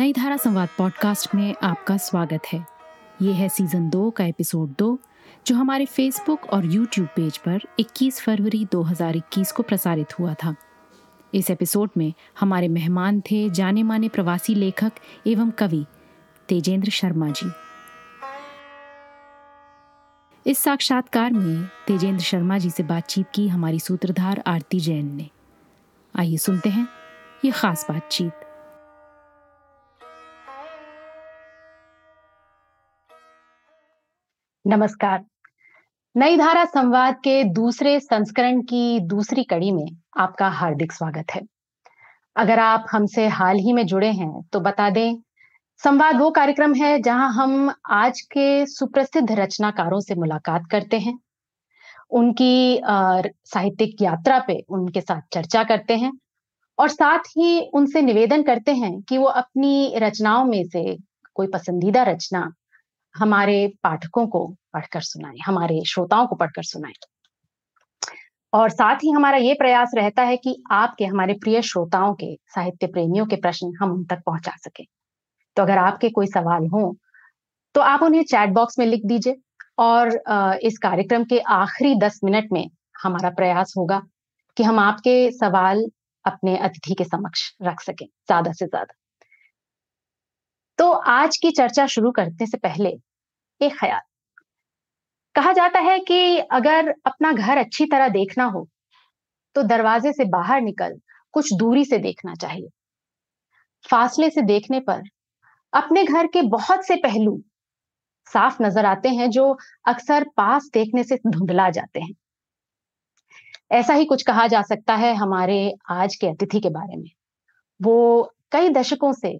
नई धारा संवाद पॉडकास्ट में आपका स्वागत है। ये है सीज़न दो का एपिसोड दो, जो हमारे फेसबुक और यूट्यूब पेज पर 21 फरवरी 2021 को प्रसारित हुआ था। इस एपिसोड में हमारे मेहमान थे जाने माने प्रवासी लेखक एवं कवि तेजेंद्र शर्मा जी। इस साक्षात्कार में तेजेंद्र शर्मा जी से बातचीत की हमारी सूत्रधार आरती जैन ने। आइए सुनते हैं ये खास बातचीत। नमस्कार। नई धारा संवाद के दूसरे संस्करण की दूसरी कड़ी में आपका हार्दिक स्वागत है। अगर आप हमसे हाल ही में जुड़े हैं तो बता दें, संवाद वो कार्यक्रम है जहाँ हम आज के सुप्रसिद्ध रचनाकारों से मुलाकात करते हैं। उनकी साहित्यिक यात्रा पे उनके साथ चर्चा करते हैं और साथ ही उनसे निवेदन करते हैं कि वो अपनी रचनाओं में से कोई पसंदीदा रचना हमारे पाठकों को पढ़कर सुनाए, हमारे श्रोताओं को पढ़कर सुनाए। और साथ ही हमारा ये प्रयास रहता है कि आपके, हमारे प्रिय श्रोताओं के, साहित्य प्रेमियों के प्रश्न हम उन तक पहुँचा सके। तो अगर आपके कोई सवाल हो तो आप उन्हें चैट बॉक्स में लिख दीजिए और इस कार्यक्रम के आखिरी दस मिनट में हमारा प्रयास होगा कि हम आपके सवाल अपने अतिथि के समक्ष रख सकें, ज़्यादा से ज़्यादा। तो आज की चर्चा शुरू करने से पहले एक ख्याल। कहा जाता है कि अगर अपना घर अच्छी तरह देखना हो तो दरवाजे से बाहर निकल कुछ दूरी से देखना चाहिए। फासले से देखने पर अपने घर के बहुत से पहलू साफ़ नज़र आते हैं जो अक्सर पास देखने से धुंधला जाते हैं। ऐसा ही कुछ कहा जा सकता है हमारे आज के अतिथि के बारे में। वो कई दशकों से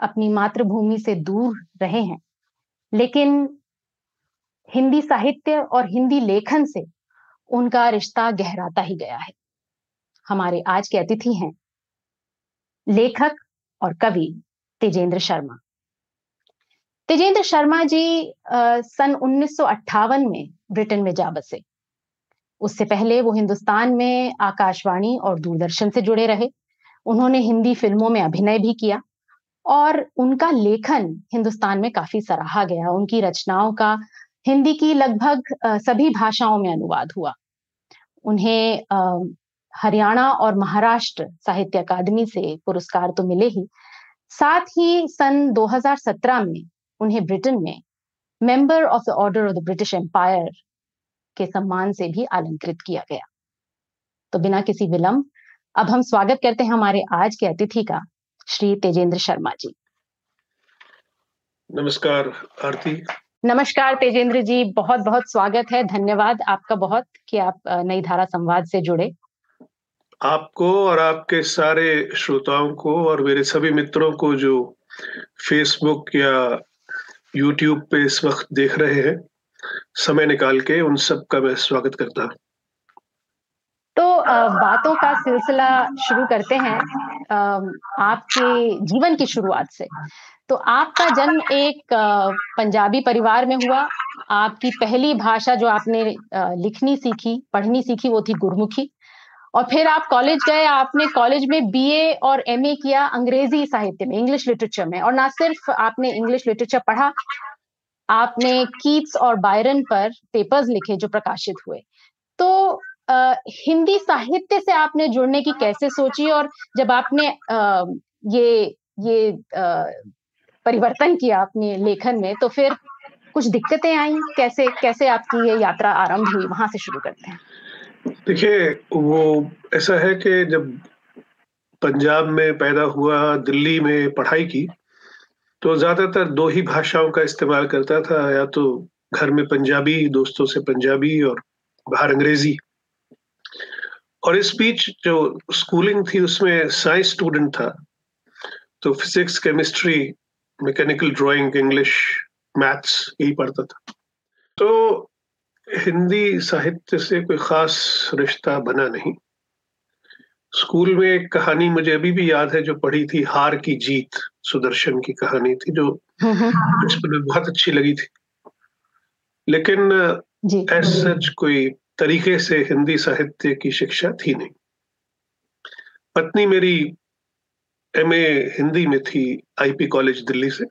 अपनी मातृभूमि से दूर रहे हैं। लेकिन हिंदी साहित्य और हिंदी लेखन से उनका रिश्ता गहराता ही गया है। हमारे आज के अतिथि हैं लेखक और कवि तेजेंद्र शर्मा। तेजेंद्र शर्मा जी आ, सन उन्नीस सौ अट्ठावन में ब्रिटेन में जा बसे। उससे पहले वो हिंदुस्तान में आकाशवाणी और दूरदर्शन से जुड़े रहे। उन्होंने हिंदी फ़िल्मों में अभिनय भी किया। और उनका लेखन हिंदुस्तान में काफ़ी सराहा गया। उनकी रचनाओं का हिंदी की लगभग सभी भाषाओं में अनुवाद हुआ। उन्हें हरियाणा और महाराष्ट्र साहित्य अकादमी से पुरस्कार तो मिले ही। साथ ही सन 2017 में उन्हें ब्रिटेन में member of the order of the British Empire के सम्मान से भी अलंकृत किया गया। तो बिना किसी विलंब, अब हम स्वागत करते हैं हमारे आज के अतिथि का। श्री तेजेंद्र शर्मा जी। नमस्कार आरती। नमस्कार तेजेंद्र जी बहुत बहुत स्वागत है धन्यवाद आपका बहुत कि आप नई धारा संवाद से जुड़े। आपको और आपके सारे श्रोताओं को और मेरे सभी मित्रों को जो फेसबुक या यूट्यूब पे इस वक्त देख रहे हैं समय निकाल के उन सब का मैं स्वागत करता हूँ। बातों का सिलसिला शुरू करते हैं आपके जीवन की शुरुआत से। तो आपका जन्म एक पंजाबी परिवार में हुआ। आपकी पहली भाषा जो आपने लिखनी सीखी, पढ़नी सीखी वो थी गुरमुखी। और फिर आप कॉलेज गए, आपने कॉलेज में बीए और एमए किया अंग्रेज़ी साहित्य में इंग्लिश लिटरेचर में। और ना सिर्फ़ आपने इंग्लिश लिटरेचर पढ़ा, आपने कीट्स और बायरन पर पेपर्स लिखे जो प्रकाशित हुए। तो हिंदी साहित्य से आपने जुड़ने की कैसे सोची और जब आपने आ, ये ये आ, परिवर्तन किया अपने लेखन में तो फिर कुछ दिक्कतें आई? कैसे कैसे आपकी ये यात्रा आरंभ हुई? वहाँ से शुरू करते हैं। देखिए वो ऐसा है कि जब पंजाब में पैदा हुआ दिल्ली में पढ़ाई की तो ज़्यादातर दो ही भाषाओं का इस्तेमाल करता था या तो घर में पंजाबी दोस्तों से पंजाबी और बाहर अंग्रेज़ी। और इस बीच जो स्कूलिंग थी उसमें साइंस स्टूडेंट था। तो physics chemistry mechanical drawing English maths यही पढ़ता था। तो हिंदी साहित्य से कोई खास रिश्ता बना नहीं। स्कूल में एक कहानी मुझे अभी भी याद है जो पढ़ी थी हार की जीत सुदर्शन की कहानी थी जो बचपन में बहुत अच्छी लगी थी। लेकिन एज सच कोई तरीके से हिंदी साहित्य की शिक्षा थी नहीं। पत्नी मेरी एमए हिंदी में थी आईपी कॉलेज दिल्ली से।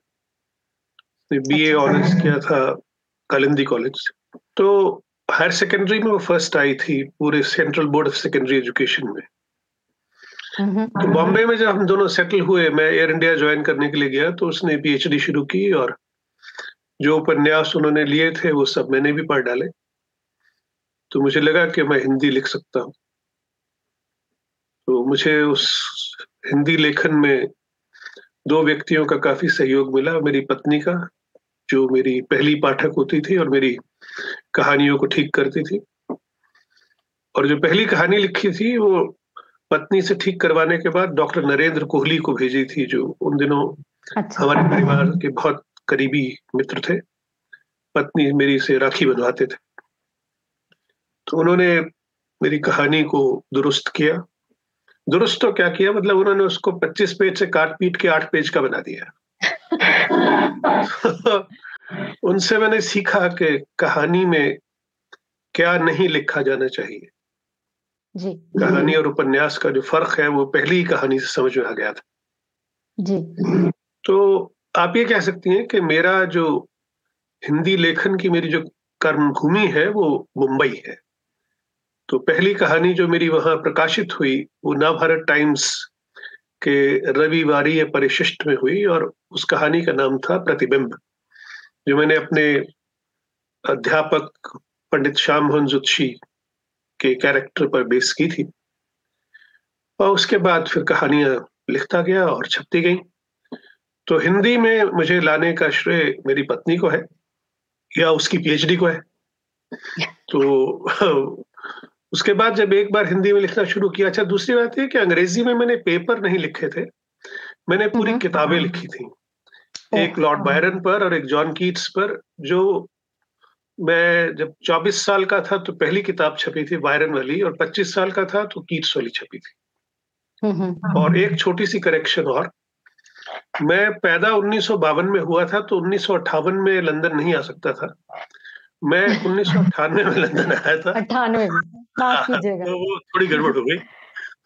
बीए ऑनर्स अच्छा। किया था कलिंदी कॉलेज से। तो हायर सेकेंडरी में वो फ़र्स्ट आई थी पूरे central board of secondary education में। तो बॉम्बे में जब हम दोनों सेटल हुए मैं एयर इंडिया ज्वाइन करने के लिए गया तो उसने पीएचडी शुरू की और जो उपन्यास उन्होंने लिए थे वो सब मैंने भी पढ़ डाले। तो मुझे लगा कि मैं हिंदी लिख सकता हूँ। तो मुझे उस हिंदी लेखन में दो व्यक्तियों का काफ़ी सहयोग मिला मेरी पत्नी का जो मेरी पहली पाठक होती थी और मेरी कहानियों को ठीक करती थी। और जो पहली कहानी लिखी थी वो पत्नी से ठीक करवाने के बाद डॉक्टर नरेंद्र कोहली को भेजी थी जो उन दिनों अच्छा। हमारे परिवार के बहुत करीबी मित्र थे। पत्नी मेरी से राखी बनवाते थे। तो उन्होंने मेरी कहानी को दुरुस्त किया। दुरुस्त तो क्या किया? मतलब उन्होंने उसको 25 पेज से काट पीट के आठ पेज का बना दिया। उनसे मैंने सीखा कि कहानी में क्या नहीं लिखा जाना चाहिए। जी। कहानी और उपन्यास का जो फ़र्क है वो पहली ही कहानी से समझ में आ गया था। जी। तो आप ये कह सकती हैं कि मेरा जो हिंदी लेखन की मेरी जो कर्म भूमि है वो मुंबई है। तो पहली कहानी जो मेरी वहाँ प्रकाशित हुई, वो नवभारत टाइम्स के रविवारी परिशिष्ट में हुई और उस कहानी का नाम था प्रतिबिंब, जो मैंने अपने अध्यापक पंडित श्याम मोहन जुत्शी के कैरेक्टर पर बेस की थी। और उसके बाद फिर कहानियाँ लिखता गया और छपती गई। तो हिंदी में मुझे लाने का श्रेय मेरी पत्नी को है, या उसकी पीएचडी को है। तो उसके बाद जब एक बार हिंदी में लिखना शुरू किया अच्छा दूसरी बात है कि अंग्रेज़ी में मैंने पेपर नहीं लिखे थे। मैंने पूरी हम्म। किताबें लिखी थी। एक लॉर्ड बायरन पर और एक जॉन कीट्स पर जो मैं जब 24 साल का था तो पहली किताब छपी थी बायरन वाली और 25 साल का था तो कीट्स वाली छपी थी। हम्म, हम्म। और एक छोटी सी करेक्शन और मैं पैदा उन्नीस सौ बावन में हुआ था तो उन्नीस सौ अट्ठावन में लंदन नहीं आ सकता था। मैं उन्नीस सौ अट्ठानवे में लंदन आया था। अट्ठानवे में हाँ, तो वो थोड़ी गड़बड़ हो गई।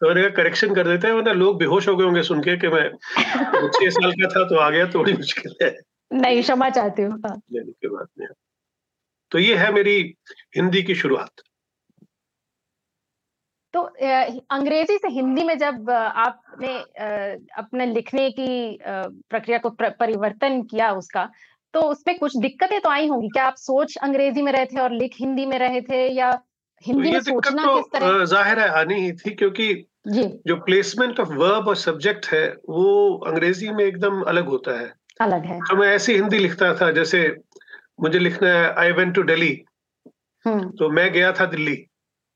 तो मैंने कहा करेक्शन कर देते हैं वरना लोग बेहोश हो गए होंगे सुन के कि मैं छह साल का था तो आ गया थोड़ी मुश्किल है। नहीं क्षमा चाहती हूँ। हाँ। बात नहीं तो ये है मेरी हिंदी की शुरुआत। तो अंग्रेज़ी से हिंदी में जब आपने अपने लिखने की प्रक्रिया को परिवर्तन किया उसका तो उसमें कुछ दिक्कतें तो आई होंगी। क्या आप सोच अंग्रेज़ी में रहे थे और लिख हिंदी में रहे थे या हिंदी तो में सोचना तो, किस तरह ज़ाहिर है आनी ही थी क्योंकि जी। जो प्लेसमेंट ऑफ़ वर्ब और सब्जेक्ट है वो अंग्रेज़ी में एकदम अलग होता है। अलग है। तो मैं ऐसी हिंदी लिखता था जैसे मुझे लिखना है आई वेंट टू दिल्ली तो मैं गया था दिल्ली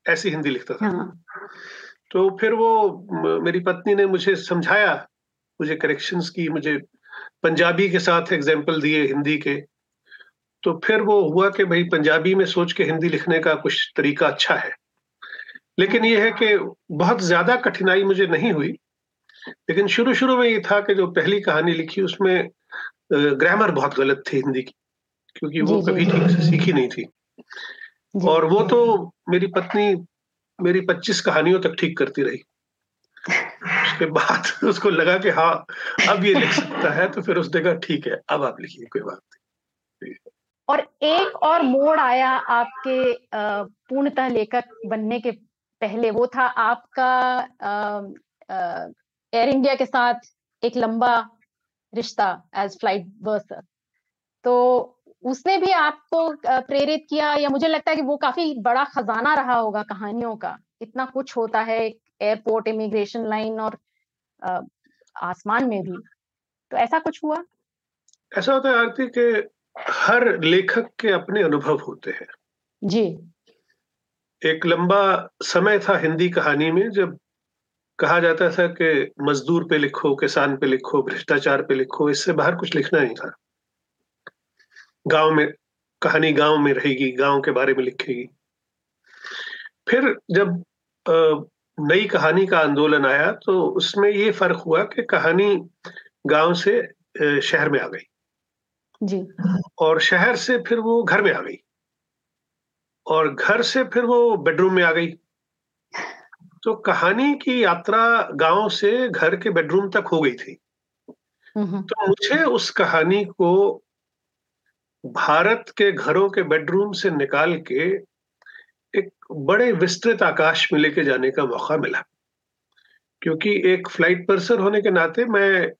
ऐसी हिंदी लिखता था। हाँ। तो फिर वो मेरी पत्नी ने मुझे समझाया मुझे करेक्शंस की मुझे पंजाबी के साथ एग्ज़ाम्पल दिए हिंदी के। तो फिर वो हुआ कि भाई पंजाबी में सोच के हिंदी लिखने का कुछ तरीका अच्छा है। लेकिन ये है कि बहुत ज़्यादा कठिनाई मुझे नहीं हुई लेकिन शुरू शुरू में ये था कि जो पहली कहानी लिखी उसमें ग्रामर बहुत गलत थी हिंदी की क्योंकि वो कभी ठीक से सीखी नहीं थी। और वो तो मेरी पत्नी मेरी पच्चीस कहानियों तक ठीक करती रही। उसके बाद उसको लगा कि हाँ अब ये लिख सकता है तो फिर उसने कहा ठीक है अब आप लिखिए कोई बात और एक और मोड़ आया आपके पूर्णतः लेखक बनने के पहले, वो था आपका एयर इंडिया के साथ एक लंबा रिश्ता एज फ़्लाइट बर्सर तो उसने भी आपको प्रेरित किया या मुझे लगता है कि वो काफ़ी बड़ा खजाना रहा होगा कहानियों का। इतना कुछ होता है एयरपोर्ट इमिग्रेशन लाइन और आसमान में भी। तो ऐसा कुछ हुआ? ऐसा होता है, आरती, के हर लेखक के अपने अनुभव होते हैं। जी। एक लंबा समय था हिंदी कहानी में जब कहा जाता था कि मजदूर पे लिखो किसान पे लिखो भ्रष्टाचार पे लिखो इससे बाहर कुछ लिखना नहीं था। गाँव में कहानी गाँव में रहेगी गाँव के बारे में लिखेगी। फिर जब नई कहानी का आंदोलन आया तो उसमें ये फ़र्क हुआ कि कहानी गाँव से शहर में आ गई। जी। और शहर से फिर वो घर में आ गई। और घर से फिर वो बेडरूम में आ गई। तो कहानी की यात्रा गाँव से घर के बेडरूम तक हो गई थी। तो मुझे उस कहानी को भारत के घरों के बेडरूम से निकाल के एक बड़े विस्तृत आकाश में लेके जाने का मौका मिला। क्योंकि एक फ़्लाइट पर्सन होने के नाते मैं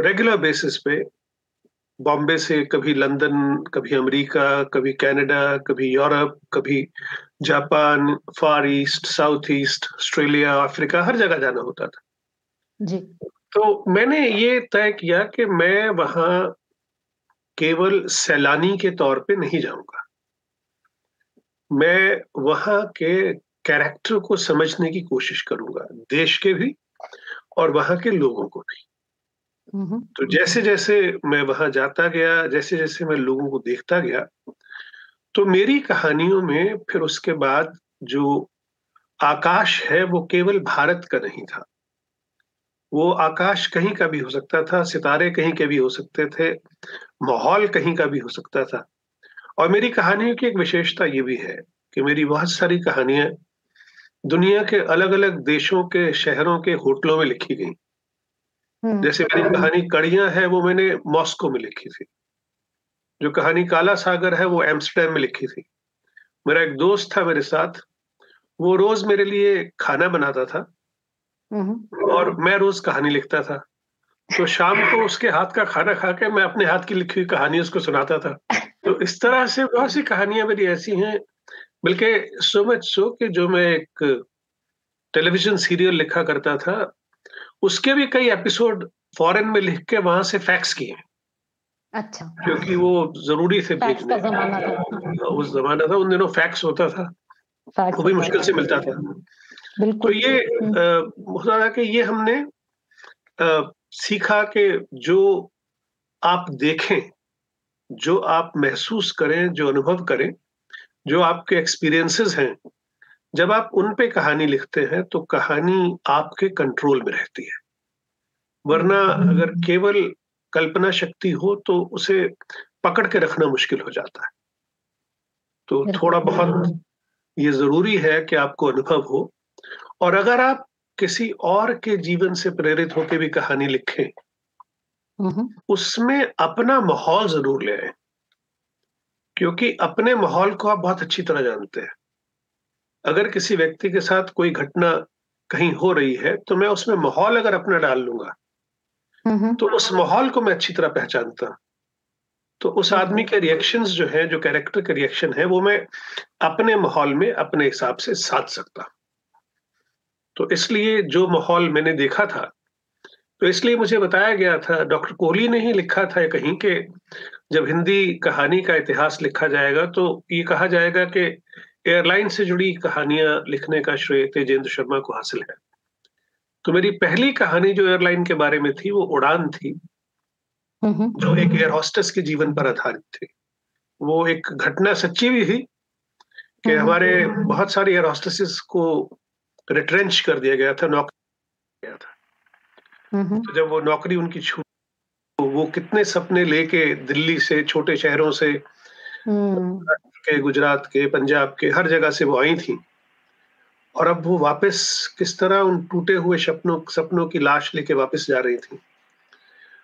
रेगुलर बेसिस पे बॉम्बे से कभी लंदन कभी अमेरिका कभी कनाडा कभी यूरोप कभी Japan far east south east Australia Africa हर जगह जाना होता था। जी। तो मैंने ये तय किया कि मैं वहाँ केवल सैलानी के तौर पे नहीं जाऊँगा। मैं वहाँ के कैरेक्टर को समझने की कोशिश करूँगा देश के भी और वहाँ के लोगों को भी। तो जैसे जैसे मैं वहाँ जाता गया, जैसे जैसे मैं लोगों को देखता गया तो मेरी कहानियों में फिर उसके बाद जो आकाश है वो केवल भारत का नहीं था। वो आकाश कहीं का भी हो सकता था, सितारे कहीं के भी हो सकते थे, माहौल कहीं का भी हो सकता था। और मेरी कहानियों की एक विशेषता ये भी है कि मेरी बहुत सारी कहानियाँ दुनिया के अलग अलग देशों के, शहरों के, होटलों में लिखी गई। जैसे मेरी कहानी कड़ियाँ है वो मैंने मॉस्को में लिखी थी। जो कहानी काला सागर है वो एम्स्टरडेम में लिखी थी। मेरा एक दोस्त था मेरे साथ वो रोज मेरे लिए खाना बनाता था हम्म। और मैं रोज कहानी लिखता था। तो शाम को उसके हाथ का खाना खा के मैं अपने हाथ की लिखी हुई कहानी उसको सुनाता था। तो इस तरह से बहुत सी कहानियाँ मेरी ऐसी हैं बल्कि सो मच सो कि जो मैं एक टेलीविज़न सीरियल लिखा करता था उसके भी कई एपिसोड फॉरेन में लिख के वहाँ से फैक्स किए अच्छा। क्योंकि वो ज़रूरी थे भेजने उस जमाना था उन दिनों फैक्स होता था। वो भी मुश्किल से मिलता था। तो ये। होता था कि ये हमने आ, सीखा कि जो आप देखें जो आप महसूस करें जो अनुभव करें जो आपके एक्सपीरियंसेस हैं जब आप उन पे कहानी लिखते हैं तो कहानी आपके कंट्रोल में रहती है। वरना अगर केवल कल्पना शक्ति हो तो उसे पकड़ के रखना मुश्किल हो जाता है। तो थोड़ा बहुत ये ज़रूरी है कि आपको अनुभव हो। और अगर आप किसी और के जीवन से प्रेरित होकर भी कहानी लिखें उसमें अपना माहौल ज़रूर ले आए। क्योंकि अपने माहौल को आप बहुत अच्छी तरह जानते हैं। अगर किसी व्यक्ति के साथ कोई घटना कहीं हो रही है तो मैं उसमें माहौल अगर अपना डाल लूँगा तो उस माहौल को मैं अच्छी तरह पहचानता। तो उस आदमी के रिएक्शंस जो है जो कैरेक्टर के रिएक्शन है वो मैं अपने माहौल में अपने हिसाब से साध सकता। तो इसलिए जो माहौल मैंने देखा था तो इसलिए मुझे बताया गया था डॉक्टर कोहली ने ही लिखा था कहीं के जब हिंदी कहानी का इतिहास लिखा जाएगा तो ये कहा जाएगा कि एयरलाइन से जुड़ी कहानियाँ लिखने का श्रेय तेजेंद्र शर्मा को हासिल है। तो मेरी पहली कहानी जो एयरलाइन के बारे में थी वो उड़ान थी। जो एक एयर हॉस्टेस के जीवन पर आधारित थी। वो एक घटना सच्ची भी थी कि हमारे बहुत सारे एयर हॉस्टेसेस को रिट्रेंच कर दिया गया था नौकरी गया था। तो जब वो नौकरी उनकी छूट वो कितने सपने लेके दिल्ली से छोटे शहरों से हम्म। के गुजरात के पंजाब के हर जगह से वो आई थी। और अब वो वापस किस तरह उन टूटे हुए सपनों सपनों की लाश लेके वापस जा रही थी।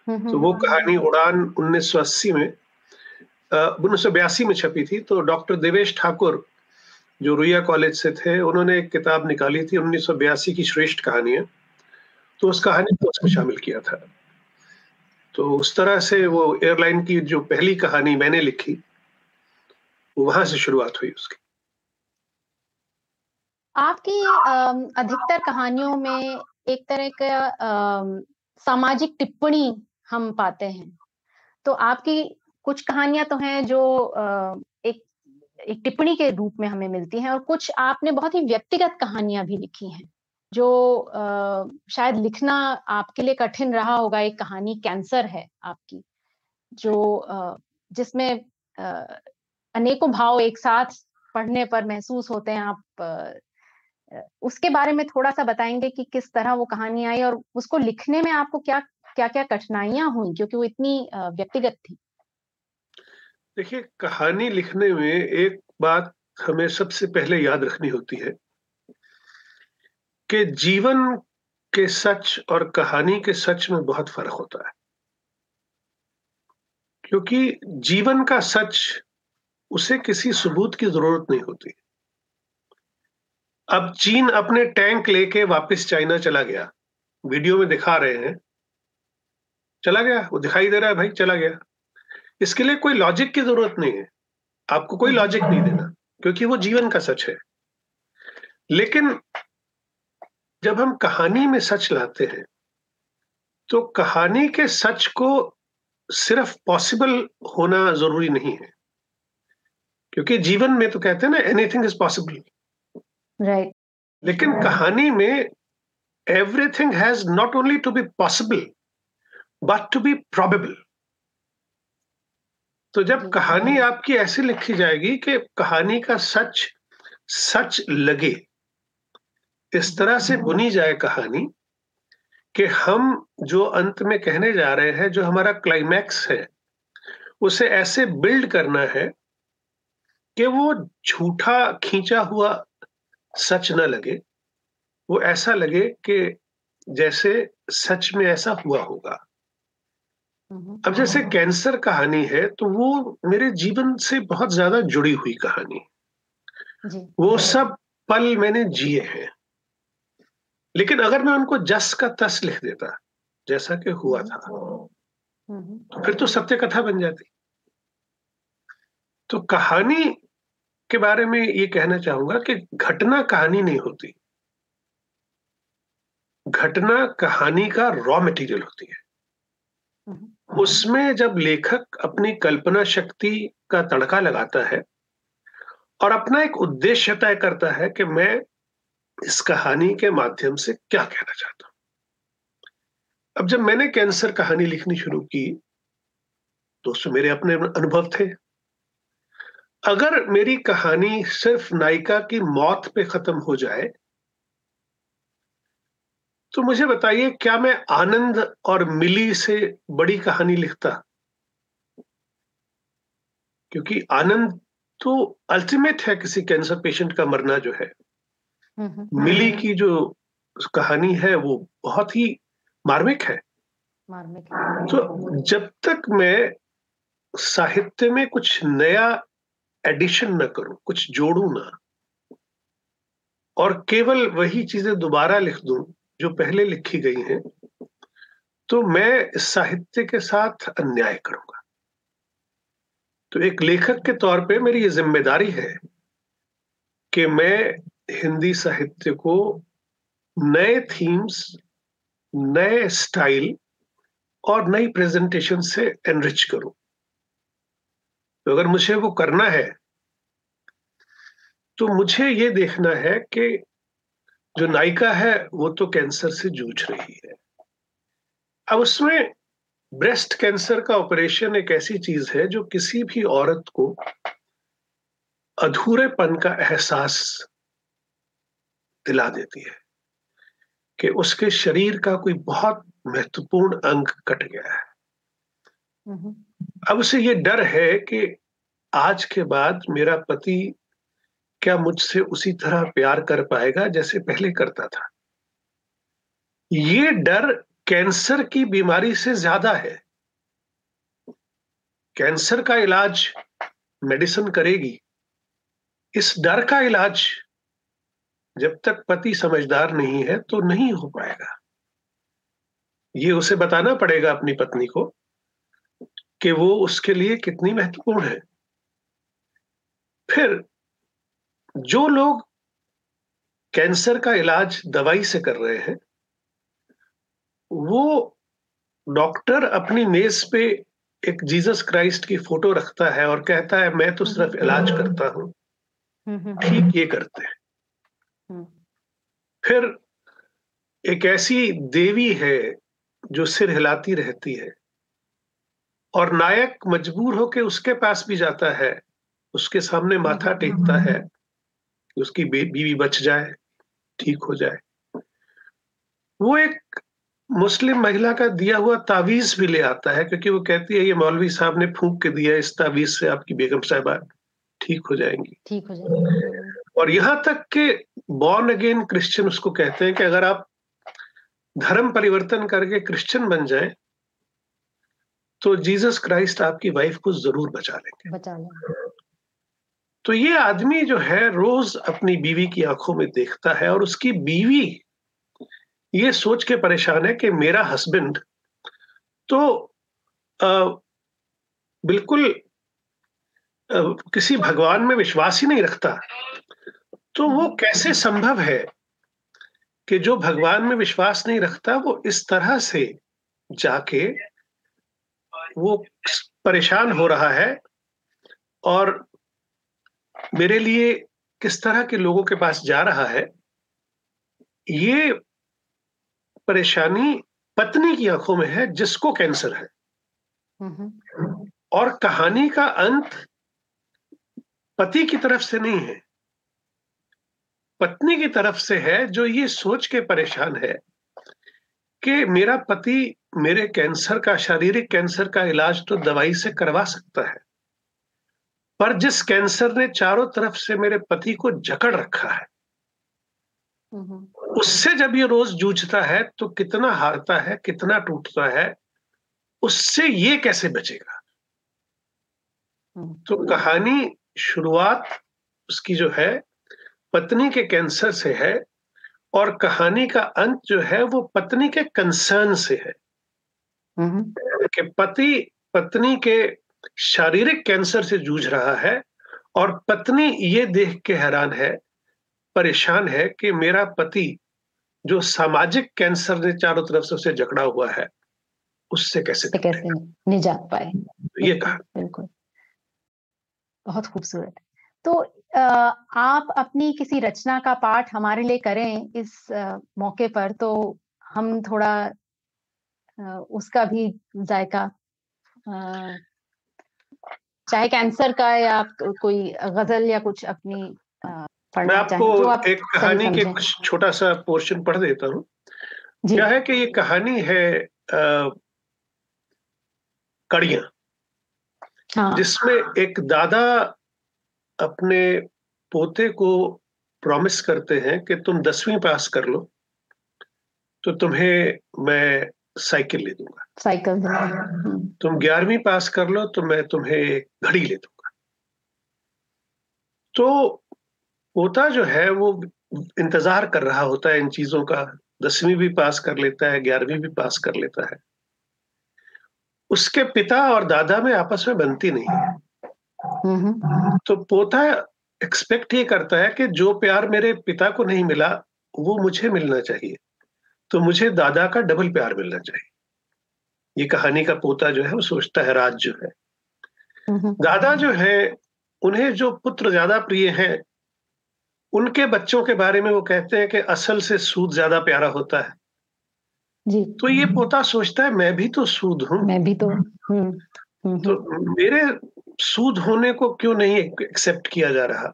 तो वो कहानी उड़ान 1980 में उन्नीस सौ बयासी में छपी थी। तो डॉक्टर देवेश ठाकुर जो रुइया कॉलेज से थे उन्होंने एक किताब निकाली थी उन्नीस सौ बयासी की श्रेष्ठ कहानियाँ तो उस कहानी को उसमें शामिल किया था। तो उस तरह से वो एयरलाइन की जो पहली कहानी मैंने लिखी वहाँ से शुरुआत हुई उसकी। आपकी अधिकतर कहानियों में एक तरह का सामाजिक टिप्पणी हम पाते हैं। तो आपकी कुछ कहानियाँ तो हैं जो एक एक टिप्पणी के रूप में हमें मिलती हैं और कुछ आपने बहुत ही व्यक्तिगत कहानियाँ भी लिखी हैं जो आ, शायद लिखना आपके लिए कठिन रहा होगा। एक कहानी कैंसर है आपकी जो आ, जिसमें अनेकों भाव एक साथ पढ़ने पर महसूस होते हैं आप उसके बारे में थोड़ा सा बताएँगे कि किस तरह वो कहानी आई और उसको लिखने में आपको क्या क्या क्या कठिनाइयाँ हुई? क्योंकि वो इतनी व्यक्तिगत थी। देखिए, कहानी लिखने में एक बात हमें सबसे पहले याद रखनी होती है कि जीवन के सच और कहानी के सच में बहुत फ़र्क होता है। क्योंकि जीवन का सच उसे किसी सबूत की ज़रूरत नहीं होती। अब चीन अपने टैंक लेके वापस चाइना चला गया। वीडियो में दिखा रहे हैं। चला गया, वो दिखाई दे रहा है भाई, चला गया। इसके लिए कोई लॉजिक की ज़रूरत नहीं है। आपको कोई लॉजिक नहीं देना, क्योंकि वो जीवन का सच है। लेकिन जब हम कहानी में सच लाते हैं तो कहानी के सच को सिर्फ़ पॉसिबल होना ज़रूरी नहीं है। क्योंकि जीवन में तो कहते हैं ना एनीथिंग इज़ पॉसिबल राइट लेकिन right. कहानी में everything has not only to be possible but to be probable तो जब कहानी आपकी ऐसी लिखी जाएगी कि कहानी का सच सच लगे इस तरह से बुनी जाए कहानी कि हम जो अंत में कहने जा रहे हैं जो हमारा क्लाइमैक्स है उसे ऐसे बिल्ड करना है कि वो झूठा खींचा हुआ सच न लगे वो ऐसा लगे कि जैसे सच में ऐसा हुआ होगा। अब जैसे कैंसर कहानी है तो वो मेरे जीवन से बहुत ज़्यादा जुड़ी हुई कहानी वो सब पल मैंने जिए हैं। लेकिन अगर मैं उनको जस का तस लिख देता जैसा कि हुआ था तो फिर तो सत्य कथा बन जाती। तो कहानी के बारे में ये कहना चाहूँगा कि घटना कहानी नहीं होती। घटना कहानी का रॉ मटेरियल होती है। उसमें जब लेखक अपनी कल्पना शक्ति का तड़का लगाता है और अपना एक उद्देश्य तय करता है कि मैं इस कहानी के माध्यम से क्या कहना चाहता हूँ। अब जब मैंने कैंसर कहानी लिखनी शुरू की दोस्तों मेरे अपने अनुभव थे। अगर मेरी कहानी सिर्फ़ नायिका की मौत पे खत्म हो जाए तो मुझे बताइए क्या मैं आनंद और मिली से बड़ी कहानी लिखता? क्योंकि आनंद तो अल्टीमेट है किसी कैंसर पेशेंट का मरना जो है। मिली की जो कहानी है वो बहुत ही मार्मिक है। मार्मिक तो जब तक मैं साहित्य में कुछ नया एडिशन ना करूँ, कुछ जोड़ू ना। और केवल वही चीज़ें दोबारा लिख दूँ, जो पहले लिखी गई हैं तो मैं साहित्य के साथ अन्याय करूँगा। तो एक लेखक के तौर पे मेरी ये ज़िम्मेदारी है कि मैं हिंदी साहित्य को नए थीम्स नए स्टाइल और नई प्रेजेंटेशन से एनरिच करूँ। तो अगर मुझे वो करना है तो मुझे ये देखना है कि जो नायिका है वो तो कैंसर से जूझ रही है। अब उसमें ब्रेस्ट कैंसर का ऑपरेशन एक ऐसी चीज़ है जो किसी भी औरत को अधूरेपन का एहसास दिला देती है कि उसके शरीर का कोई बहुत महत्वपूर्ण अंग कट गया है। अब उसे ये डर है कि आज के बाद मेरा पति क्या मुझसे उसी तरह प्यार कर पाएगा जैसे पहले करता था? ये डर कैंसर की बीमारी से ज़्यादा है। कैंसर का इलाज मेडिसिन करेगी। इस डर का इलाज जब तक पति समझदार नहीं है तो नहीं हो पाएगा। ये उसे बताना पड़ेगा अपनी पत्नी को कि वो उसके लिए कितनी महत्वपूर्ण है। फिर जो लोग कैंसर का इलाज दवाई से कर रहे हैं वो डॉक्टर अपनी मेज पे एक जीसस क्राइस्ट की फ़ोटो रखता है और कहता है मैं तो सिर्फ़ इलाज करता हूँ। ठीक ये करते हैं। हम्म। फिर एक ऐसी देवी है जो सिर हिलाती रहती है और नायक मजबूर होकर उसके पास भी जाता है। उसके सामने माथा टेकता है। कि उसकी बीवी बच जाए ठीक हो जाए। वो एक मुस्लिम महिला का दिया हुआ तावीज भी ले आता है क्योंकि वो कहती है ये मौलवी साहब ने फूंक के दिया इस तावीज से आपकी बेगम साहबा ठीक हो जाएँगी। ठीक हो जाएँगी। और यहाँ तक कि बॉर्न अगेन क्रिश्चियन उसको कहते हैं कि अगर आप धर्म परिवर्तन करके क्रिश्चियन बन जाए तो जीसस क्राइस्ट आपकी वाइफ को ज़रूर बचा लेंगे। बचा लेंगे। तो ये आदमी जो है रोज अपनी बीवी की आँखों में देखता है और उसकी बीवी ये सोच के परेशान है कि मेरा हस्बैंड तो आ, बिल्कुल आ, किसी भगवान में विश्वास ही नहीं रखता। तो वो कैसे संभव है कि जो भगवान में विश्वास नहीं रखता वो इस तरह से जाके वो परेशान हो रहा है और मेरे लिए किस तरह के लोगों के पास जा रहा है ये परेशानी पत्नी की आँखों में है जिसको कैंसर है। और कहानी का अंत पति की तरफ़ से नहीं है। पत्नी की तरफ़ से है जो ये सोच के परेशान है कि मेरा पति मेरे कैंसर का शारीरिक कैंसर का इलाज तो दवाई से करवा सकता है। पर जिस कैंसर ने चारों तरफ़ से मेरे पति को जकड़ रखा है उससे जब ये रोज जूझता है तो कितना हारता है कितना टूटता है उससे ये कैसे बचेगा? तो कहानी शुरुआत उसकी जो है पत्नी के कैंसर से है और कहानी का अंत जो है वो पत्नी के कंसर्न से है। कि पति पत्नी के शारीरिक कैंसर से जूझ रहा है और पत्नी ये देख के हैरान है परेशान है कि मेरा पति जो सामाजिक कैंसर ने चारों तरफ़ से उसे जकड़ा हुआ है उससे कैसे कैसे निजात पाए। ये कहा। बिल्कुल। बहुत खूबसूरत। तो आप अपनी किसी रचना का पाठ हमारे लिए करें इस मौके पर तो हम थोड़ा उसका भी जायका चाहे कैंसर का या कोई गज़ल या कुछ अपनी मैं आपको आप एक कहानी के कुछ छोटा सा पोर्शन पढ़ देता हूँ। क्या है कि ये कहानी है कड़िया। हाँ। जिसमें एक दादा अपने पोते को प्रॉमिस करते हैं कि तुम दसवीं पास कर लो तो तुम्हें मैं साइकिल ले दूँगा। साइकिल तुम ग्यारहवीं पास कर लो तो मैं तुम्हें घड़ी ले दूँगा। तो पोता जो है वो इंतज़ार कर रहा होता है इन चीज़ों का। दसवीं भी पास कर लेता है ग्यारहवीं भी पास कर लेता है। उसके पिता और दादा में आपस में बनती नहीं है। तो पोता एक्सपेक्ट ये करता है कि जो प्यार मेरे पिता को नहीं मिला वो मुझे मिलना चाहिए। तो मुझे दादा का डबल प्यार मिलना चाहिए। ये कहानी का पोता जो है वो सोचता है राज जो है। दादा जो है उन्हें जो पुत्र ज़्यादा प्रिय हैं उनके बच्चों के बारे में वो कहते हैं कि असल से सूद ज़्यादा प्यारा होता है। जी। तो ये पोता सोचता है मैं भी तो सूद हूँ। मैं भी तो तो मेरे सूद होने को क्यों नहीं एक्सेप्ट किया जा रहा?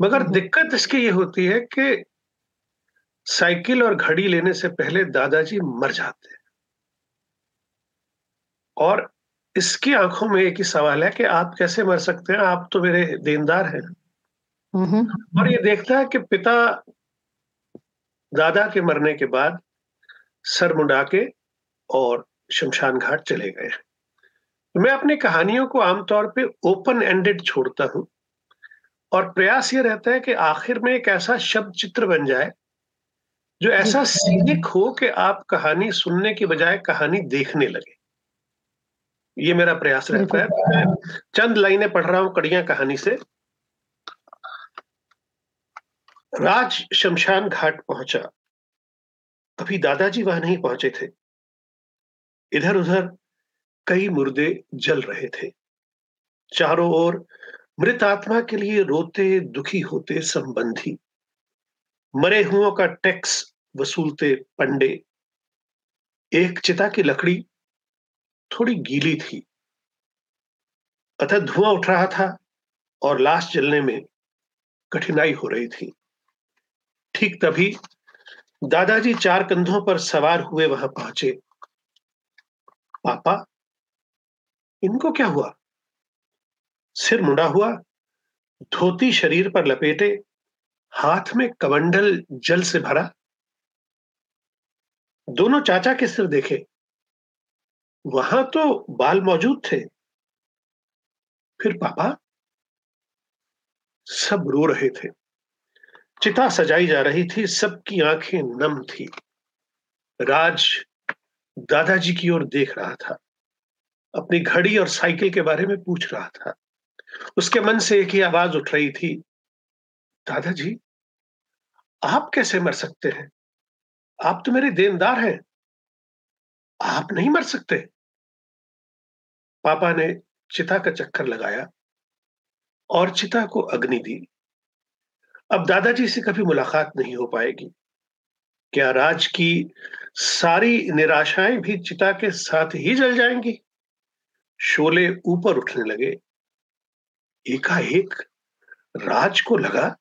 मगर दिक्कत इसकी ये होती है कि साइकिल और घड़ी लेने से पहले दादाजी मर जाते हैं। और इसकी आँखों में एक ही सवाल है कि आप कैसे मर सकते हैं? आप तो मेरे देनदार हैं। और ये देखता है कि पिता दादा के मरने के बाद सर मुंडा के और शमशान घाट चले गए मैं अपनी कहानियों को आमतौर पे ओपन एंडेड छोड़ता हूँ और प्रयास ये रहता है कि आखिर में एक ऐसा शब्द चित्र बन जाए जो ऐसा सीनिक हो कि आप कहानी सुनने की बजाय कहानी देखने लगे। ये मेरा प्रयास रहता है। मैं चंद लाइनें पढ़ रहा हूँ कड़िया कहानी से। राज शमशान घाट पहुँचा। अभी दादाजी वहाँ नहीं पहुँचे थे। इधर उधर कई मुर्दे जल रहे थे। चारों ओर मृत आत्मा के लिए रोते दुखी होते संबंधी। मरे हुओं का टैक्स वसूलते पंडे। एक चिता की लकड़ी थोड़ी गीली थी। अतः धुआँ उठ रहा था और लाश जलने में कठिनाई हो रही थी। ठीक तभी दादाजी चार कंधों पर सवार हुए वहाँ पहुँचे। पापा, इनको क्या हुआ? सिर मुंडा हुआ, धोती शरीर पर लपेटे हाथ में कमंडल जल से भरा। दोनों चाचा के सिर देखे। वहाँ तो बाल मौजूद थे। फिर पापा सब रो रहे थे। चिता सजाई जा रही थी, सबकी आँखें नम थी। राज दादाजी की ओर देख रहा था। अपनी घड़ी और साइकिल के बारे में पूछ रहा था। उसके मन से एक ही आवाज़ उठ रही थी, दादाजी आप कैसे मर सकते हैं? आप तो मेरे देनदार हैं। आप नहीं मर सकते। पापा ने चिता का चक्कर लगाया और चिता को अग्नि दी। अब दादाजी से कभी मुलाकात नहीं हो पाएगी। क्या राज की सारी निराशाएँ भी चिता के साथ ही जल जाएँगी? शोले ऊपर उठने लगे। एकाएक राज को लगा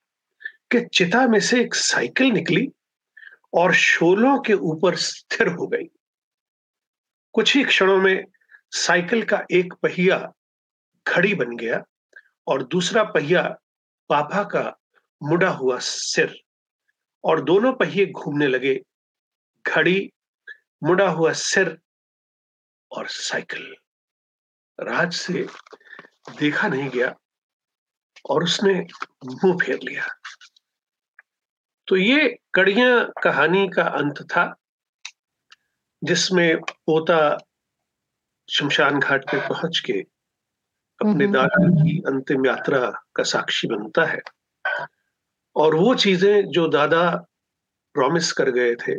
कि चिता में से एक साइकिल निकली और शोलों के ऊपर स्थिर हो गई। कुछ ही क्षणों में साइकिल का एक पहिया घड़ी बन गया और दूसरा पहिया पापा का मुड़ा हुआ सिर और दोनों पहिए घूमने लगे। घड़ी, मुड़ा हुआ सिर और साइकिल। राज से देखा नहीं गया और उसने मुँह फेर लिया। तो ये कड़िया कहानी का अंत था जिसमें पोता शमशान घाट पे पहुँच के अपने दादा की अंतिम यात्रा का साक्षी बनता है। और वो चीज़ें जो दादा प्रॉमिस कर गए थे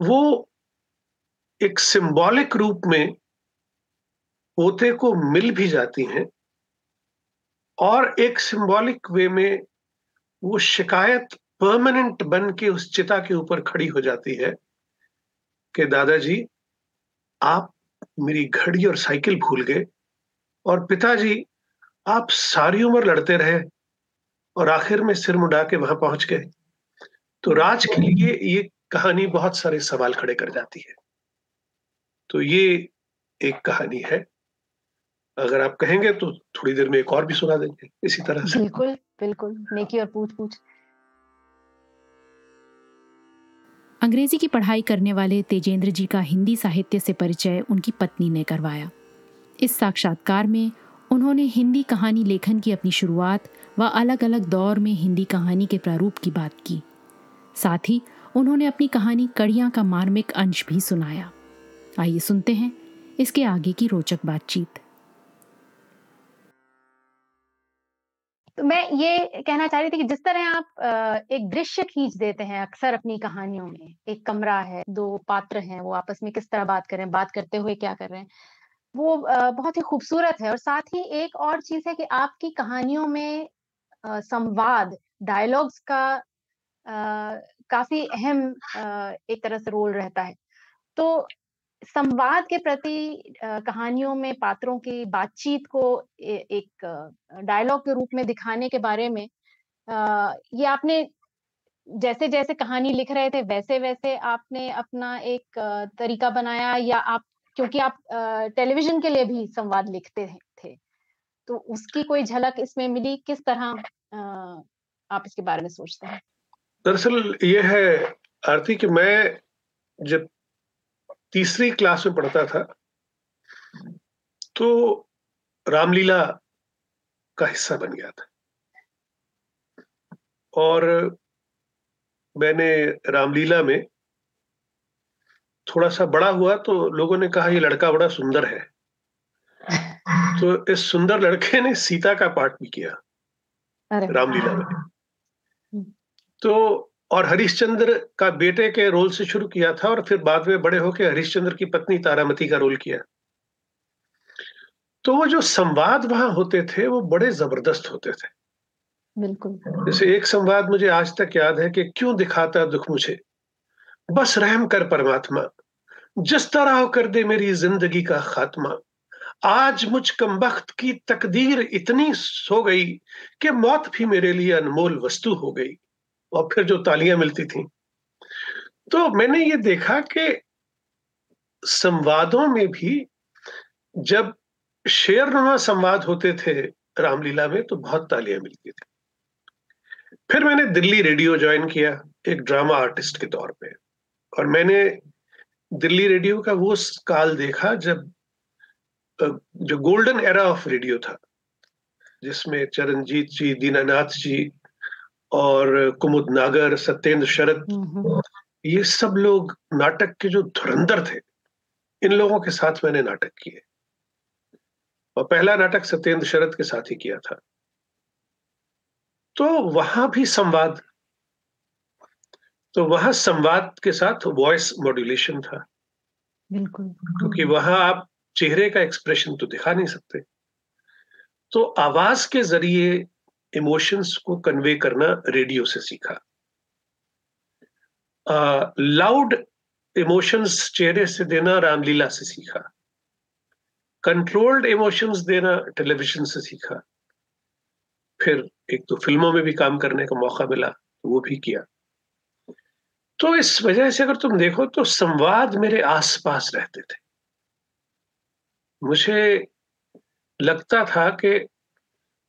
वो एक सिंबॉलिक रूप में पोते को मिल भी जाती हैं और एक सिंबॉलिक वे में वो शिकायत परमानेंट बन के उस चिता के ऊपर खड़ी हो जाती है कि दादाजी, आप मेरी घड़ी और साइकिल भूल गए और पिताजी, आप सारी उम्र लड़ते रहे और आखिर में सिर मुड़ा के वहाँ पहुँच गए। तो राज के लिए ये कहानी बहुत सारे सवाल खड़े कर जाती है। तो ये एक कहानी है। अगर आप कहेंगे तो थोड़ी देर में एक और भी सुना देंगे इसी तरह से। बिल्कुल बिल्कुल नेकी और पूछ पूछ। अंग्रेज़ी की पढ़ाई करने वाले तेजेंद्र जी का हिंदी साहित्य से परिचय उनकी पत्नी ने करवाया। इस साक्षात्कार में उन्होंने हिंदी कहानी लेखन की अपनी शुरुआत व अलग अलग दौर में हिंदी कहानी के प्रारूप की बात की। साथ ही उन्होंने अपनी कहानी कड़ियाँ का मार्मिक अंश भी सुनाया। आइए सुनते हैं इसके आगे की रोचक बातचीत। तो मैं ये कहना चाह रही थी कि जिस तरह आप एक दृश्य खींच देते हैं अक्सर अपनी कहानियों में, एक कमरा है, दो पात्र हैं, वो आपस में किस तरह बात कर रहे हैं बात करते हुए क्या कर रहे हैं, वो बहुत ही खूबसूरत है। और साथ ही एक और चीज़ है कि आपकी कहानियों में संवाद डायलॉग्स का काफ़ी अहम एक तरह से रोल रहता है। तो संवाद के प्रति कहानियों में पात्रों की बातचीत को एक डायलॉग के रूप में दिखाने के बारे में ये आपने जैसे जैसे कहानी लिख रहे थे, वैसे वैसे आपने अपना एक तरीका बनाया या आप, क्योंकि आप टेलीविज़न के लिए भी संवाद लिखते थे। तो उसकी कोई झलक इसमें मिली? किस तरह आप इसके बारे में सोचते हैं? दरअसल ये है आरती कि मैं जब तीसरी क्लास में पढ़ता था तो रामलीला का हिस्सा बन गया था। और मैंने रामलीला में थोड़ा सा बड़ा हुआ तो लोगों ने कहा ये लड़का बड़ा सुंदर है। तो इस सुंदर लड़के ने सीता का पाठ भी किया रामलीला में। हम्म। तो और हरिश्चंद्र का बेटे के रोल से शुरू किया था और फिर बाद में बड़े होकर हरिश्चंद्र की पत्नी तारामती का रोल किया। तो वो जो संवाद वहाँ होते थे वो बड़े ज़बरदस्त होते थे। बिल्कुल। जैसे एक संवाद मुझे आज तक याद है कि क्यों दिखाता दुख मुझे? बस रहम कर परमात्मा जिस तरह कर दे मेरी ज़िंदगी का खात्मा। आज मुझ कमबख्त की तकदीर इतनी सो गई कि मौत भी मेरे लिए अनमोल वस्तु हो गई। और फिर जो तालियाँ मिलती थी। तो मैंने ये देखा कि संवादों में भी जब शेरनुमा संवाद होते थे रामलीला में तो बहुत तालियाँ मिलती थी। फिर मैंने दिल्ली रेडियो ज्वाइन किया, एक ड्रामा आर्टिस्ट के तौर पे। और मैंने दिल्ली रेडियो का वो काल देखा जब जो गोल्डन एरा ऑफ़ रेडियो था, जिसमें चरणजीत जी, दीनानाथ जी और कुमुद नागर सत्येंद्र शरद ये सब लोग नाटक के जो धुरंधर थे इन लोगों के साथ मैंने नाटक किए। और पहला नाटक सत्येंद्र शरद के साथ ही किया था। तो वहाँ भी संवाद तो वहाँ संवाद के साथ वॉइस मॉड्यूलेशन था। बिल्कुल। क्योंकि वहाँ आप चेहरे का एक्सप्रेशन तो दिखा नहीं सकते। तो आवाज़ के ज़रिए इमोशंस को कन्वे करना रेडियो से सीखा। लाउड इमोशंस चेहरे से देना रामलीला से सीखा। कंट्रोल्ड इमोशंस देना टेलीविज़न से सीखा। फिर एक तो फ़िल्मों में भी काम करने का मौका मिला तो वो भी किया। तो इस वजह से अगर तुम देखो तो संवाद मेरे आसपास रहते थे। मुझे लगता था कि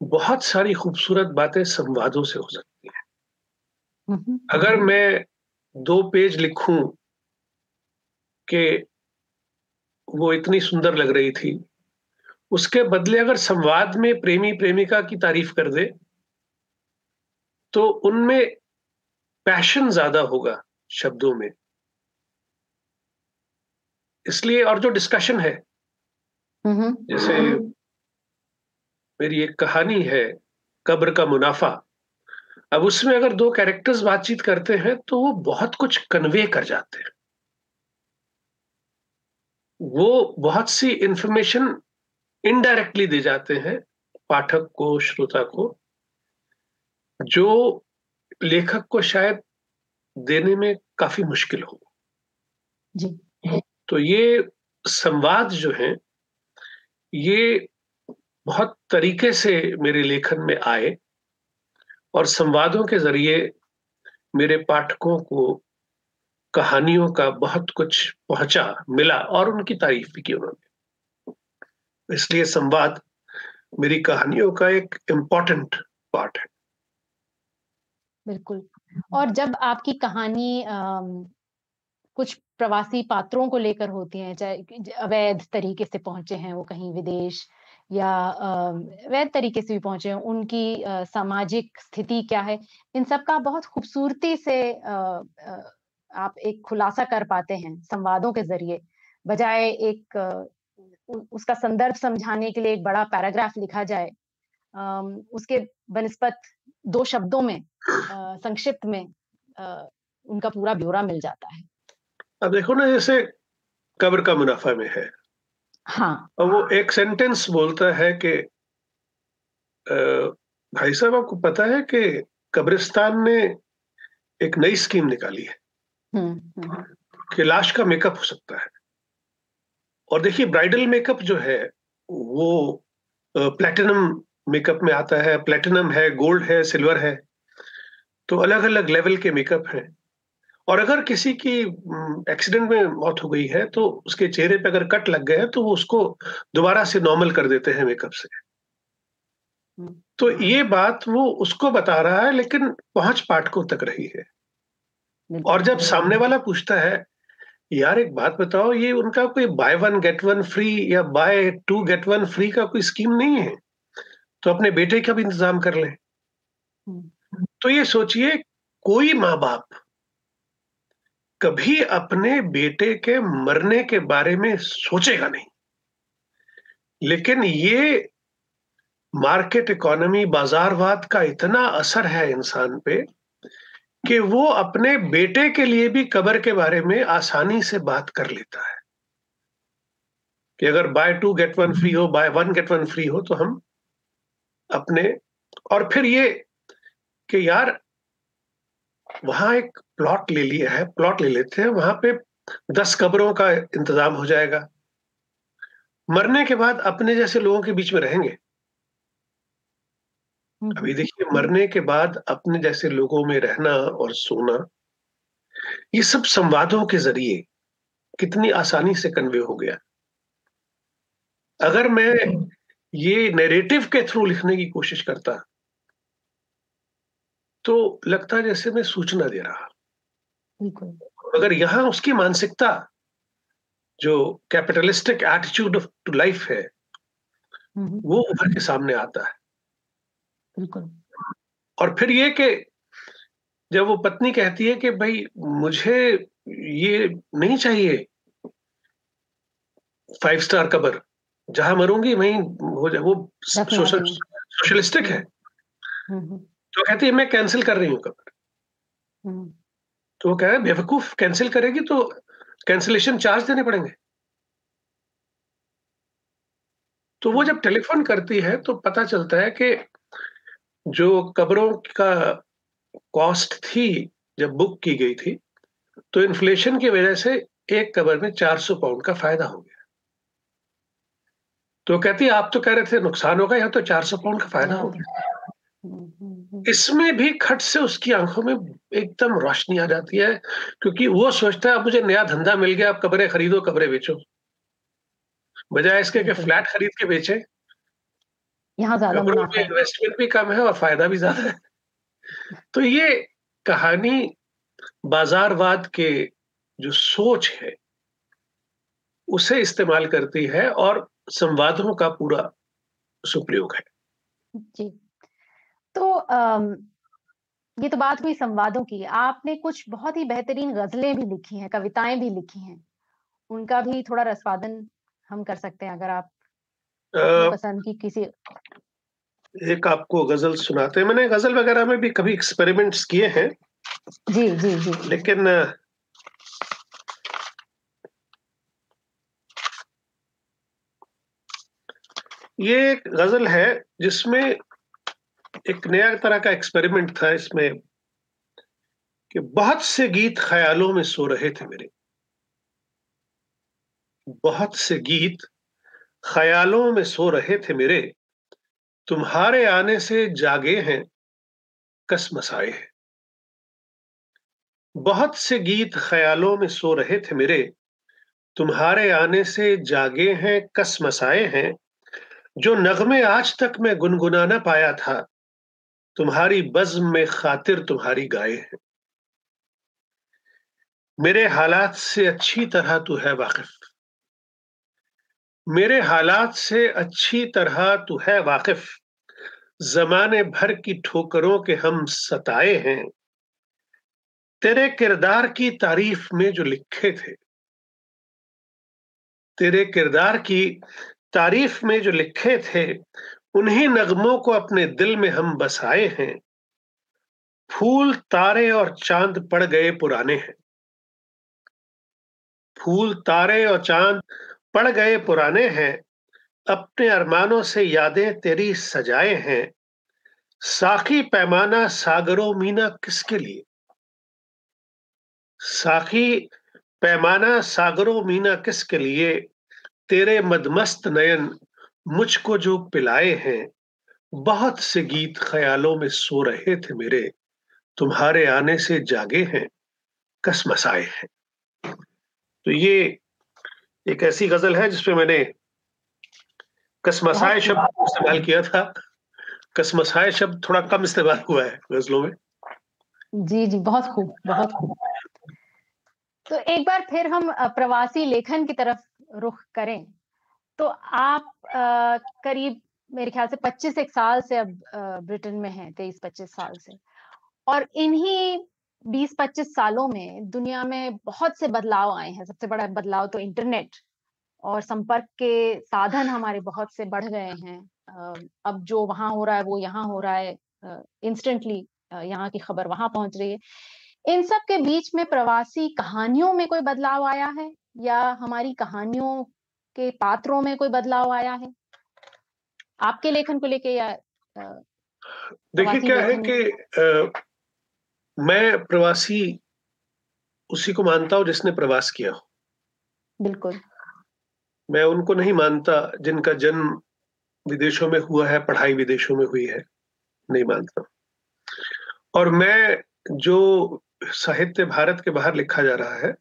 बहुत सारी खूबसूरत बातें संवादों से हो सकती हैं। अगर मैं दो पेज लिखूं कि वो इतनी सुंदर लग रही थी उसके बदले अगर संवाद में प्रेमी प्रेमिका की तारीफ़ कर दे तो उनमें पैशन ज़्यादा होगा शब्दों में। इसलिए और जो डिस्कशन है जैसे मेरी एक कहानी है कब्र का मुनाफा। अब उसमें अगर दो कैरेक्टर्स बातचीत करते हैं तो वो बहुत कुछ कन्वे कर जाते हैं। वो बहुत सी इंफॉर्मेशन इनडायरेक्टली दे जाते हैं पाठक को श्रोता को जो लेखक को शायद देने में काफ़ी मुश्किल हो। जी। तो ये संवाद जो है ये बहुत तरीके से मेरे लेखन में आए और संवादों के ज़रिए मेरे पाठकों को कहानियों का बहुत कुछ पहुँचा, मिला और उनकी तारीफ़ भी की उन्होंने। इसलिए संवाद मेरी कहानियों का एक इम्पोर्टेंट पार्ट है। बिल्कुल। और जब आपकी कहानी कुछ प्रवासी पात्रों को लेकर होती है, चाहे अवैध तरीके से पहुँचे हैं वो कहीं विदेश या वैध तरीके से भी पहुँचे उनकी सामाजिक स्थिति क्या है, इन सब का बहुत खूबसूरती से आप एक खुलासा कर पाते हैं संवादों के ज़रिए, बजाय एक उसका संदर्भ समझाने के लिए एक बड़ा पैराग्राफ लिखा जाए उसके बनस्पत दो शब्दों में संक्षिप्त में उनका पूरा ब्यौरा मिल जाता है। अब देखो ना, जैसे कब्र का मुनाफा में है। हाँ। और वो एक सेंटेंस बोलता है कि भाई साहब आपको पता है कि कब्रिस्तान ने एक नई स्कीम निकाली है। हम्म, हम्म। कि लाश का मेकअप हो सकता है। और देखिए ब्राइडल मेकअप जो है वो प्लेटिनम मेकअप में आता है। प्लेटिनम है गोल्ड है सिल्वर है। तो अलग अलग लेवल के मेकअप हैं। और अगर किसी की एक्सीडेंट में मौत हो गई है तो उसके चेहरे पे अगर कट लग गए हैं तो वो उसको दोबारा से नॉर्मल कर देते हैं मेकअप से। तो ये बात वो उसको बता रहा है लेकिन पहुँच पाठकों तक रही है। और जब सामने वाला पूछता है यार एक बात बताओ ये उनका कोई buy one get one free या buy two get one free का कोई स्कीम नहीं है? तो अपने बेटे का भी इंतज़ाम कर ले। तो ये सोचिए कोई माँ बाप कभी अपने बेटे के मरने के बारे में सोचेगा नहीं। लेकिन ये मार्केट इकोनॉमी, बाजारवाद का इतना असर है इंसान पे कि वो अपने बेटे के लिए भी कबर के बारे में आसानी से बात कर लेता है। कि अगर buy two get one free हो buy one get one free हो तो हम अपने और फिर ये कि यार वहाँ एक प्लॉट ले लिया है प्लॉट ले लेते हैं वहाँ पे दस कब्रों का इंतज़ाम हो जाएगा। मरने के बाद अपने जैसे लोगों के बीच में रहेंगे। अभी देखिए मरने के बाद अपने जैसे लोगों में रहना और सोना ये सब संवादों के ज़रिए कितनी आसानी से कन्वे हो गया। अगर मैं ये नैरेटिव के थ्रू लिखने की कोशिश करता तो लगता है जैसे मैं सूचना दे रहा। अगर यहाँ उसकी मानसिकता जो capitalistic attitude of to life है वो उभर के सामने आता है। बिल्कुल। और फिर ये कि जब वो पत्नी कहती है कि भाई मुझे ये नहीं चाहिए फाइव स्टार कबर जहाँ मरूँगी वहीं हो जाए वो सोशल सोशलिस्टिक है। तो कहती है मैं कैंसिल कर रही हूँ कबर तो वो कह रहे बेवकूफ़ कैंसिल करेगी तो कैंसिलेशन चार्ज देने पड़ेंगे. तो वो जब टेलीफोन करती है तो पता चलता है कि जो कब्रों का कॉस्ट थी जब बुक की गई थी तो इन्फ्लेशन की वजह से एक कबर में 400 पाउंड का फ़ायदा हो गया। तो कहती आप तो कह रहे थे नुकसान होगा या तो 400 पाउंड का फ़ायदा हो गया। इसमें भी खट से उसकी आँखों में एकदम रोशनी आ जाती है क्योंकि वो सोचता है अब मुझे नया धंधा मिल गया आप कब्रें खरीदो कब्रें बेचो। बजाय इसके कि फ्लैट खरीद के बेचे। यहाँ ज़्यादा इन्वेस्टमेंट भी कम है और फ़ायदा भी ज़्यादा है। तो ये कहानी बाजारवाद के जो सोच है उसे इस्तेमाल करती है और संवादों का पूरा सुप्रयोग है। जी। तो ये तो बात हुई संवादों की। आपने कुछ बहुत ही बेहतरीन गजलें भी लिखी हैं कविताएँ भी लिखी हैं। उनका भी थोड़ा रसवादन हम कर सकते हैं अगर आप पसंद की किसी एक आपको गज़ल सुनाते हैं। मैंने गज़ल वगैरह में भी कभी एक्सपेरिमेंट्स किए हैं। जी जी जी। लेकिन ये एक गज़ल है जिसमें एक नया तरह का एक्सपेरिमेंट था इसमें कि बहुत से गीत ख्यालों में सो रहे थे मेरे। बहुत से गीत ख्यालों में सो रहे थे मेरे। तुम्हारे आने से जागे हैं, कस मसाए हैं। बहुत से गीत ख्यालों में सो रहे थे मेरे। तुम्हारे आने से जागे हैं, कस मसाए हैं। जो नगमे आज तक मैं गुनगुना ना पाया था तुम्हारी बज्म में खातिर तुम्हारी गाय है। मेरे हालात से अच्छी तरह तू है वाकिफ। मेरे हालात से अच्छी तरह तू है वाकिफ। जमाने भर की ठोकरों के हम सताए हैं। तेरे किरदार की तारीफ़ में जो लिखे थे। तेरे किरदार की तारीफ़ में जो लिखे थे उन्हीं नगमों को अपने दिल में हम बसाए हैं। फूल तारे और चाँद पड़ गए पुराने हैं। फूल तारे और चाँद पड़ गए पुराने हैं। अपने अरमानों से यादें तेरी सजाए हैं। साखी पैमाना सागरों मीना किसके लिए? साखी पैमाना सागरों मीना किसके लिए? तेरे मदमस्त नयन मुझको जो पिलाए हैं बहुत से गीत ख्यालों में सो रहे थे मेरे। तुम्हारे आने से जागे हैं कसमसाए हैं। तो ये एक ऐसी गज़ल है जिसपे मैंने कसमसाए शब्द इस्तेमाल किया था। कसमसाए शब्द थोड़ा कम इस्तेमाल हुआ है गजलों में। जी जी बहुत खूब बहुत खूब। तो एक बार फिर हम प्रवासी लेखन की तरफ़ रुख करें। तो आप आ, करीब मेरे ख्याल से 25 एक साल से अब ब्रिटेन में हैं 23 25 साल से। और इन्हीं 20-25 सालों में दुनिया में बहुत से बदलाव आए हैं। सबसे बड़ा बदलाव तो इंटरनेट और संपर्क के साधन हमारे बहुत से बढ़ गए हैं। अब जो वहाँ हो रहा है वो यहाँ हो रहा है। इंस्टेंटली यहाँ की खबर वहाँ पहुँच रही है। इन सब के बीच में प्रवासी कहानियों में कोई बदलाव आया है? या हमारी कहानियों के पात्रों में कोई बदलाव आया है? आपके लेखन को लेके या देखिए क्या है कि मैं प्रवासी उसी को मानता हूँ जिसने प्रवास किया हो। बिल्कुल। मैं उनको नहीं मानता जिनका जन्म विदेशों में हुआ है पढ़ाई विदेशों में हुई है नहीं मानता और मैं जो साहित्य भारत के बाहर लिखा जा रहा है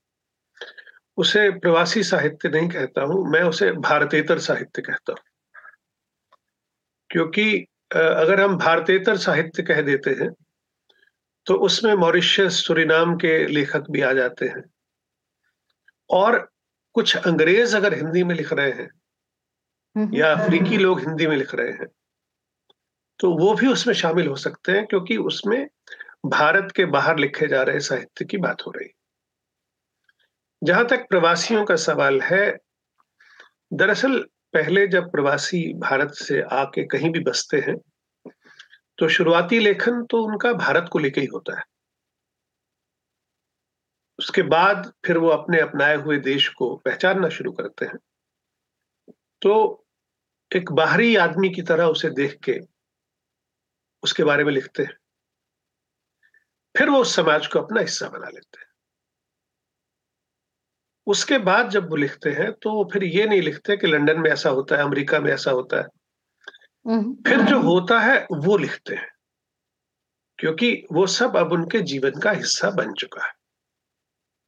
उसे प्रवासी साहित्य नहीं कहता हूँ मैं उसे भारतेतर साहित्य कहता हूँ। क्योंकि अगर हम भारतेतर साहित्य कह देते हैं तो उसमें मॉरिशस सुरिनाम के लेखक भी आ जाते हैं। और कुछ अंग्रेज़ अगर हिंदी में लिख रहे हैं या अफ्रीकी लोग हिंदी में लिख रहे हैं तो वो भी उसमें शामिल हो सकते हैं क्योंकि उसमें भारत के बाहर लिखे जा रहे साहित्य की बात हो रही जहाँ तक प्रवासियों का सवाल है, दरअसल पहले जब प्रवासी भारत से आके कहीं भी बसते हैं तो शुरुआती लेखन तो उनका भारत को लेके ही होता है। उसके बाद फिर वो अपने अपनाए हुए देश को पहचानना शुरू करते हैं। तो एक बाहरी आदमी की तरह उसे देख के उसके बारे में लिखते हैं। फिर वो उस समाज को अपना हिस्सा बना लेते हैं। उसके बाद जब वो लिखते हैं तो वो फिर ये नहीं लिखते कि लंदन में ऐसा होता है अमेरिका में ऐसा होता है। हम्म। फिर जो होता है वो लिखते हैं। क्योंकि वो सब अब उनके जीवन का हिस्सा बन चुका है।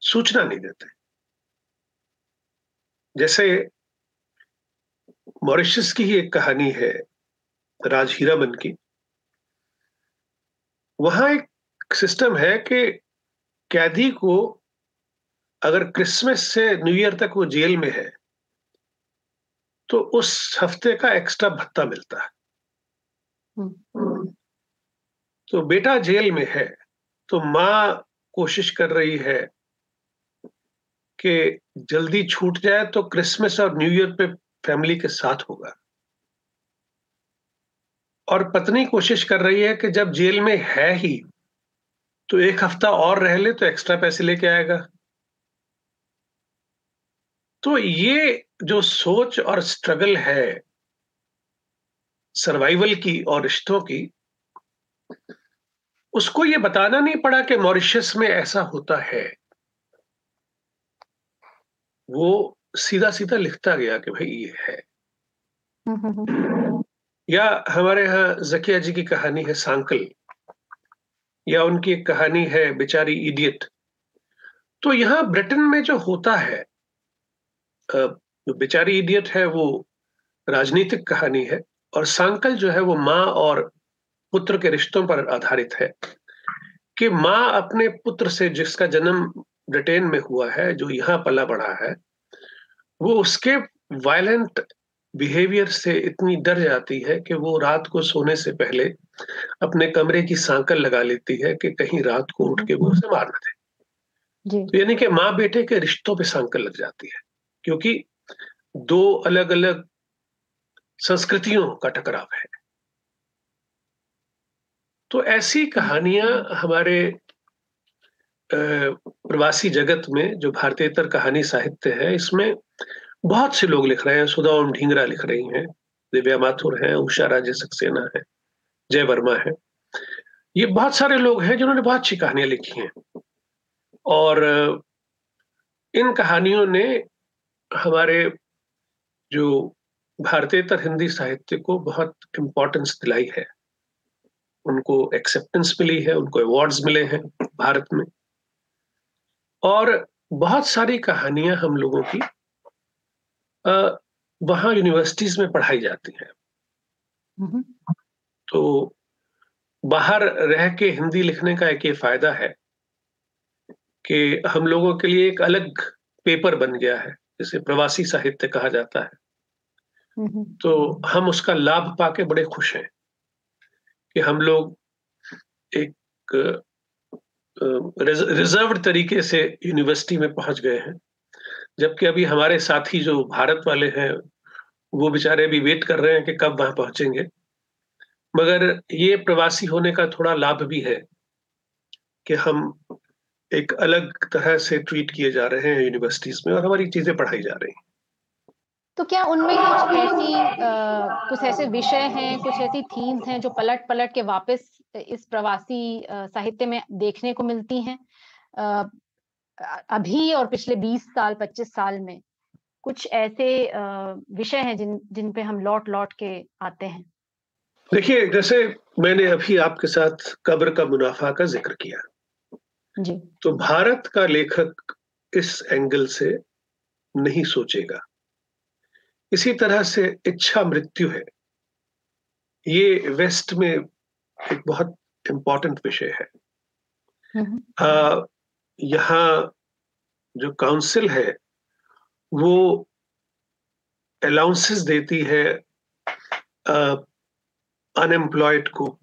सूचना नहीं देते। जैसे मॉरिशस की ही एक कहानी है राज हीरामन की। वहाँ एक सिस्टम है कि कैदी को अगर क्रिसमस से न्यू ईयर तक वो जेल में है तो उस हफ़्ते का एक्स्ट्रा भत्ता मिलता है। तो बेटा जेल में है तो माँ कोशिश कर रही है कि जल्दी छूट जाए तो क्रिसमस और न्यू ईयर पे फैमिली के साथ होगा और पत्नी कोशिश कर रही है कि जब जेल में है ही तो एक हफ़्ता और रह ले तो एक्स्ट्रा पैसे लेके आएगा तो ये जो सोच और स्ट्रगल है सर्वाइवल की और रिश्तों की, उसको ये बताना नहीं पड़ा कि मॉरिशस में ऐसा होता है। वो सीधा सीधा लिखता गया कि भाई ये है। या हमारे यहाँ जकिया जी की कहानी है सांकल, या उनकी एक कहानी है बेचारी इडियट। तो यहाँ ब्रिटेन में जो होता है जो बेचारी इडियट है वो राजनीतिक कहानी है और सांकल जो है वो माँ और पुत्र के रिश्तों पर आधारित है कि माँ अपने पुत्र से जिसका जन्म ब्रिटेन में हुआ है जो यहाँ पला बढ़ा है वो उसके वायलेंट बिहेवियर से इतनी डर जाती है कि वो रात को सोने से पहले अपने कमरे की सांकल लगा लेती है कि कहीं रात को उठ के वो उसे मार न दे। तो यानी कि माँ बेटे के रिश्तों पे सांकल लग जाती है। क्योंकि दो अलग अलग संस्कृतियों का टकराव है। तो ऐसी कहानियाँ हमारे प्रवासी जगत में जो भारतीयतर कहानी साहित्य है, इसमें बहुत से लोग लिख रहे हैं। सुधा ओम ढींगरा लिख रही हैं, दिव्या माथुर हैं, उषा राजे सक्सेना है, जय वर्मा है। ये बहुत सारे लोग हैं जिन्होंने बहुत अच्छी कहानियाँ लिखी हैं। और इन कहानियों ने हमारे जो भारतीयतर हिंदी साहित्य को बहुत इम्पोर्टेंस दिलाई है। उनको एक्सेप्टेंस मिली है उनको अवार्ड्स मिले हैं भारत में। और बहुत सारी कहानियाँ हम लोगों की वहाँ यूनिवर्सिटीज में पढ़ाई जाती हैं। तो बाहर रह के हिंदी लिखने का एक ये फ़ायदा है कि हम लोगों के लिए एक अलग पेपर बन गया है। जिसे प्रवासी साहित्य कहा जाता है। तो हम उसका लाभ पाके बड़े खुश हैं कि हम लोग एक रिज़र्व तरीके से यूनिवर्सिटी में पहुँच गए हैं। जबकि अभी हमारे साथी जो भारत वाले हैं वो बेचारे अभी वेट कर रहे हैं कि कब वहाँ पहुँचेंगे। मगर ये प्रवासी होने का थोड़ा लाभ भी है कि हम एक अलग तरह से ट्रीट किए जा रहे हैं यूनिवर्सिटीज में और हमारी चीज़ें पढ़ाई जा रही हैं। तो क्या उनमें कुछ ऐसी आ, कुछ ऐसे विषय हैं कुछ ऐसी थीम्स हैं जो पलट पलट के वापस इस प्रवासी साहित्य में देखने को मिलती हैं? अभी और पिछले 20 साल 25 साल में कुछ ऐसे विषय हैं जिन जिन पे हम लौट लौट के आते हैं? देखिए जैसे मैंने अभी आपके साथ कब्र का मुनाफा का ज़िक्र किया। जी। तो भारत का लेखक इस एंगल से नहीं सोचेगा। इसी तरह से इच्छा मृत्यु है। ये वेस्ट में एक बहुत इम्पोर्टेंट विषय है। हम्म। यहाँ जो काउंसिल है वो अलाउंसेस देती है अनएम्प्लॉयड को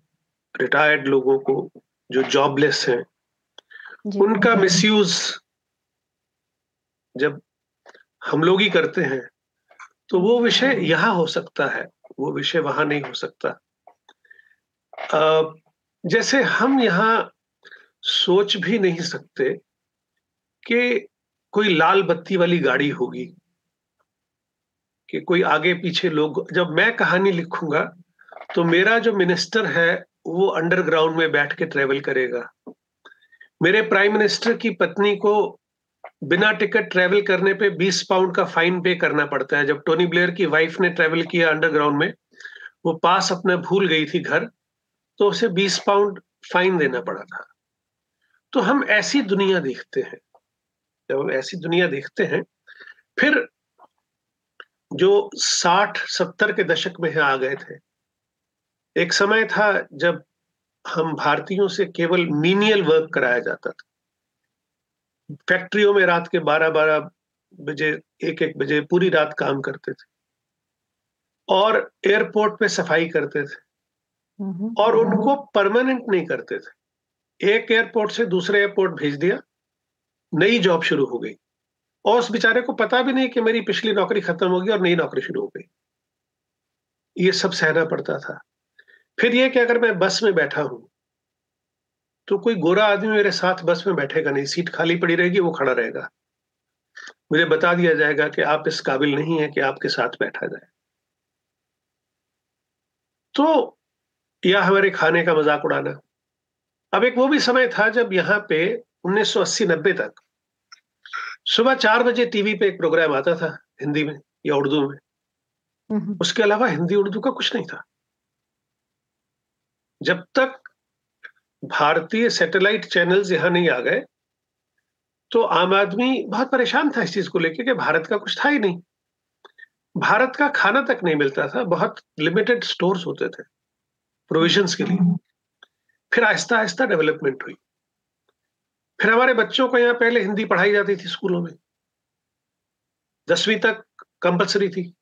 रिटायर्ड लोगों को जो जॉबलेस हैं उनका मिसयूज जब हम लोग ही करते हैं तो वो विषय यहाँ हो सकता है वो विषय वहाँ नहीं हो सकता। जैसे हम यहाँ सोच भी नहीं सकते कि कोई लाल बत्ती वाली गाड़ी होगी कि कोई आगे पीछे लोग जब मैं कहानी लिखूँगा तो मेरा जो मिनिस्टर है वो अंडरग्राउंड में बैठ के ट्रेवल करेगा। मेरे प्राइम मिनिस्टर की पत्नी को बिना टिकट ट्रेवल करने पे 20 पाउंड का फाइन पे करना पड़ता है। जब टोनी ब्लेयर की वाइफ ने ट्रेवल किया अंडरग्राउंड में, वो पास अपना भूल गई थी घर तो उसे 20 पाउंड फाइन देना पड़ा था। तो हम ऐसी दुनिया देखते हैं, जब हम ऐसी दुनिया देखते हैं, फिर जो 60 70 के दशक में आ गए थे, एक समय था जब हम भारतीयों से केवल मीनियल वर्क कराया जाता था। फैक्ट्रियों में रात के 12-12 बजे एक एक बजे पूरी रात काम करते थे। और एयरपोर्ट पे सफ़ाई करते थे। और उनको परमानेंट नहीं करते थे। एक एयरपोर्ट से दूसरे एयरपोर्ट भेज दिया। नई जॉब शुरू हो गई। और उस बेचारे को पता भी नहीं कि मेरी पिछली नौकरी खत्म होगी और नई नौकरी शुरू हो गई। ये सब सहना पड़ता था। फिर ये कि अगर मैं बस में बैठा हूँ तो कोई गोरा आदमी मेरे साथ बस में बैठेगा नहीं सीट खाली पड़ी रहेगी वो खड़ा रहेगा। मुझे बता दिया जाएगा कि आप इस काबिल नहीं है कि आपके साथ बैठा जाए। तो यह हमारे खाने का मज़ाक उड़ाना। अब एक वो भी समय था जब यहाँ पे 1980-90 तक सुबह चार बजे टीवी पे एक प्रोग्राम आता था हिंदी में या उर्दू में। उसके अलावा हिंदी उर्दू का कुछ नहीं था। जब तक भारतीय सैटेलाइट चैनल्स यहाँ नहीं आ गए तो आम आदमी बहुत परेशान था इस चीज़ को लेकर कि भारत का कुछ था ही नहीं। भारत का खाना तक नहीं मिलता था, बहुत लिमिटेड स्टोर्स होते थे प्रोविजंस के लिए। फिर आहिस्ता आहिस्ता डेवलपमेंट हुई। फिर हमारे बच्चों को यहाँ पहले हिंदी पढ़ाई जाती थी स्कूलों में। दसवीं तक कंपलसरी थी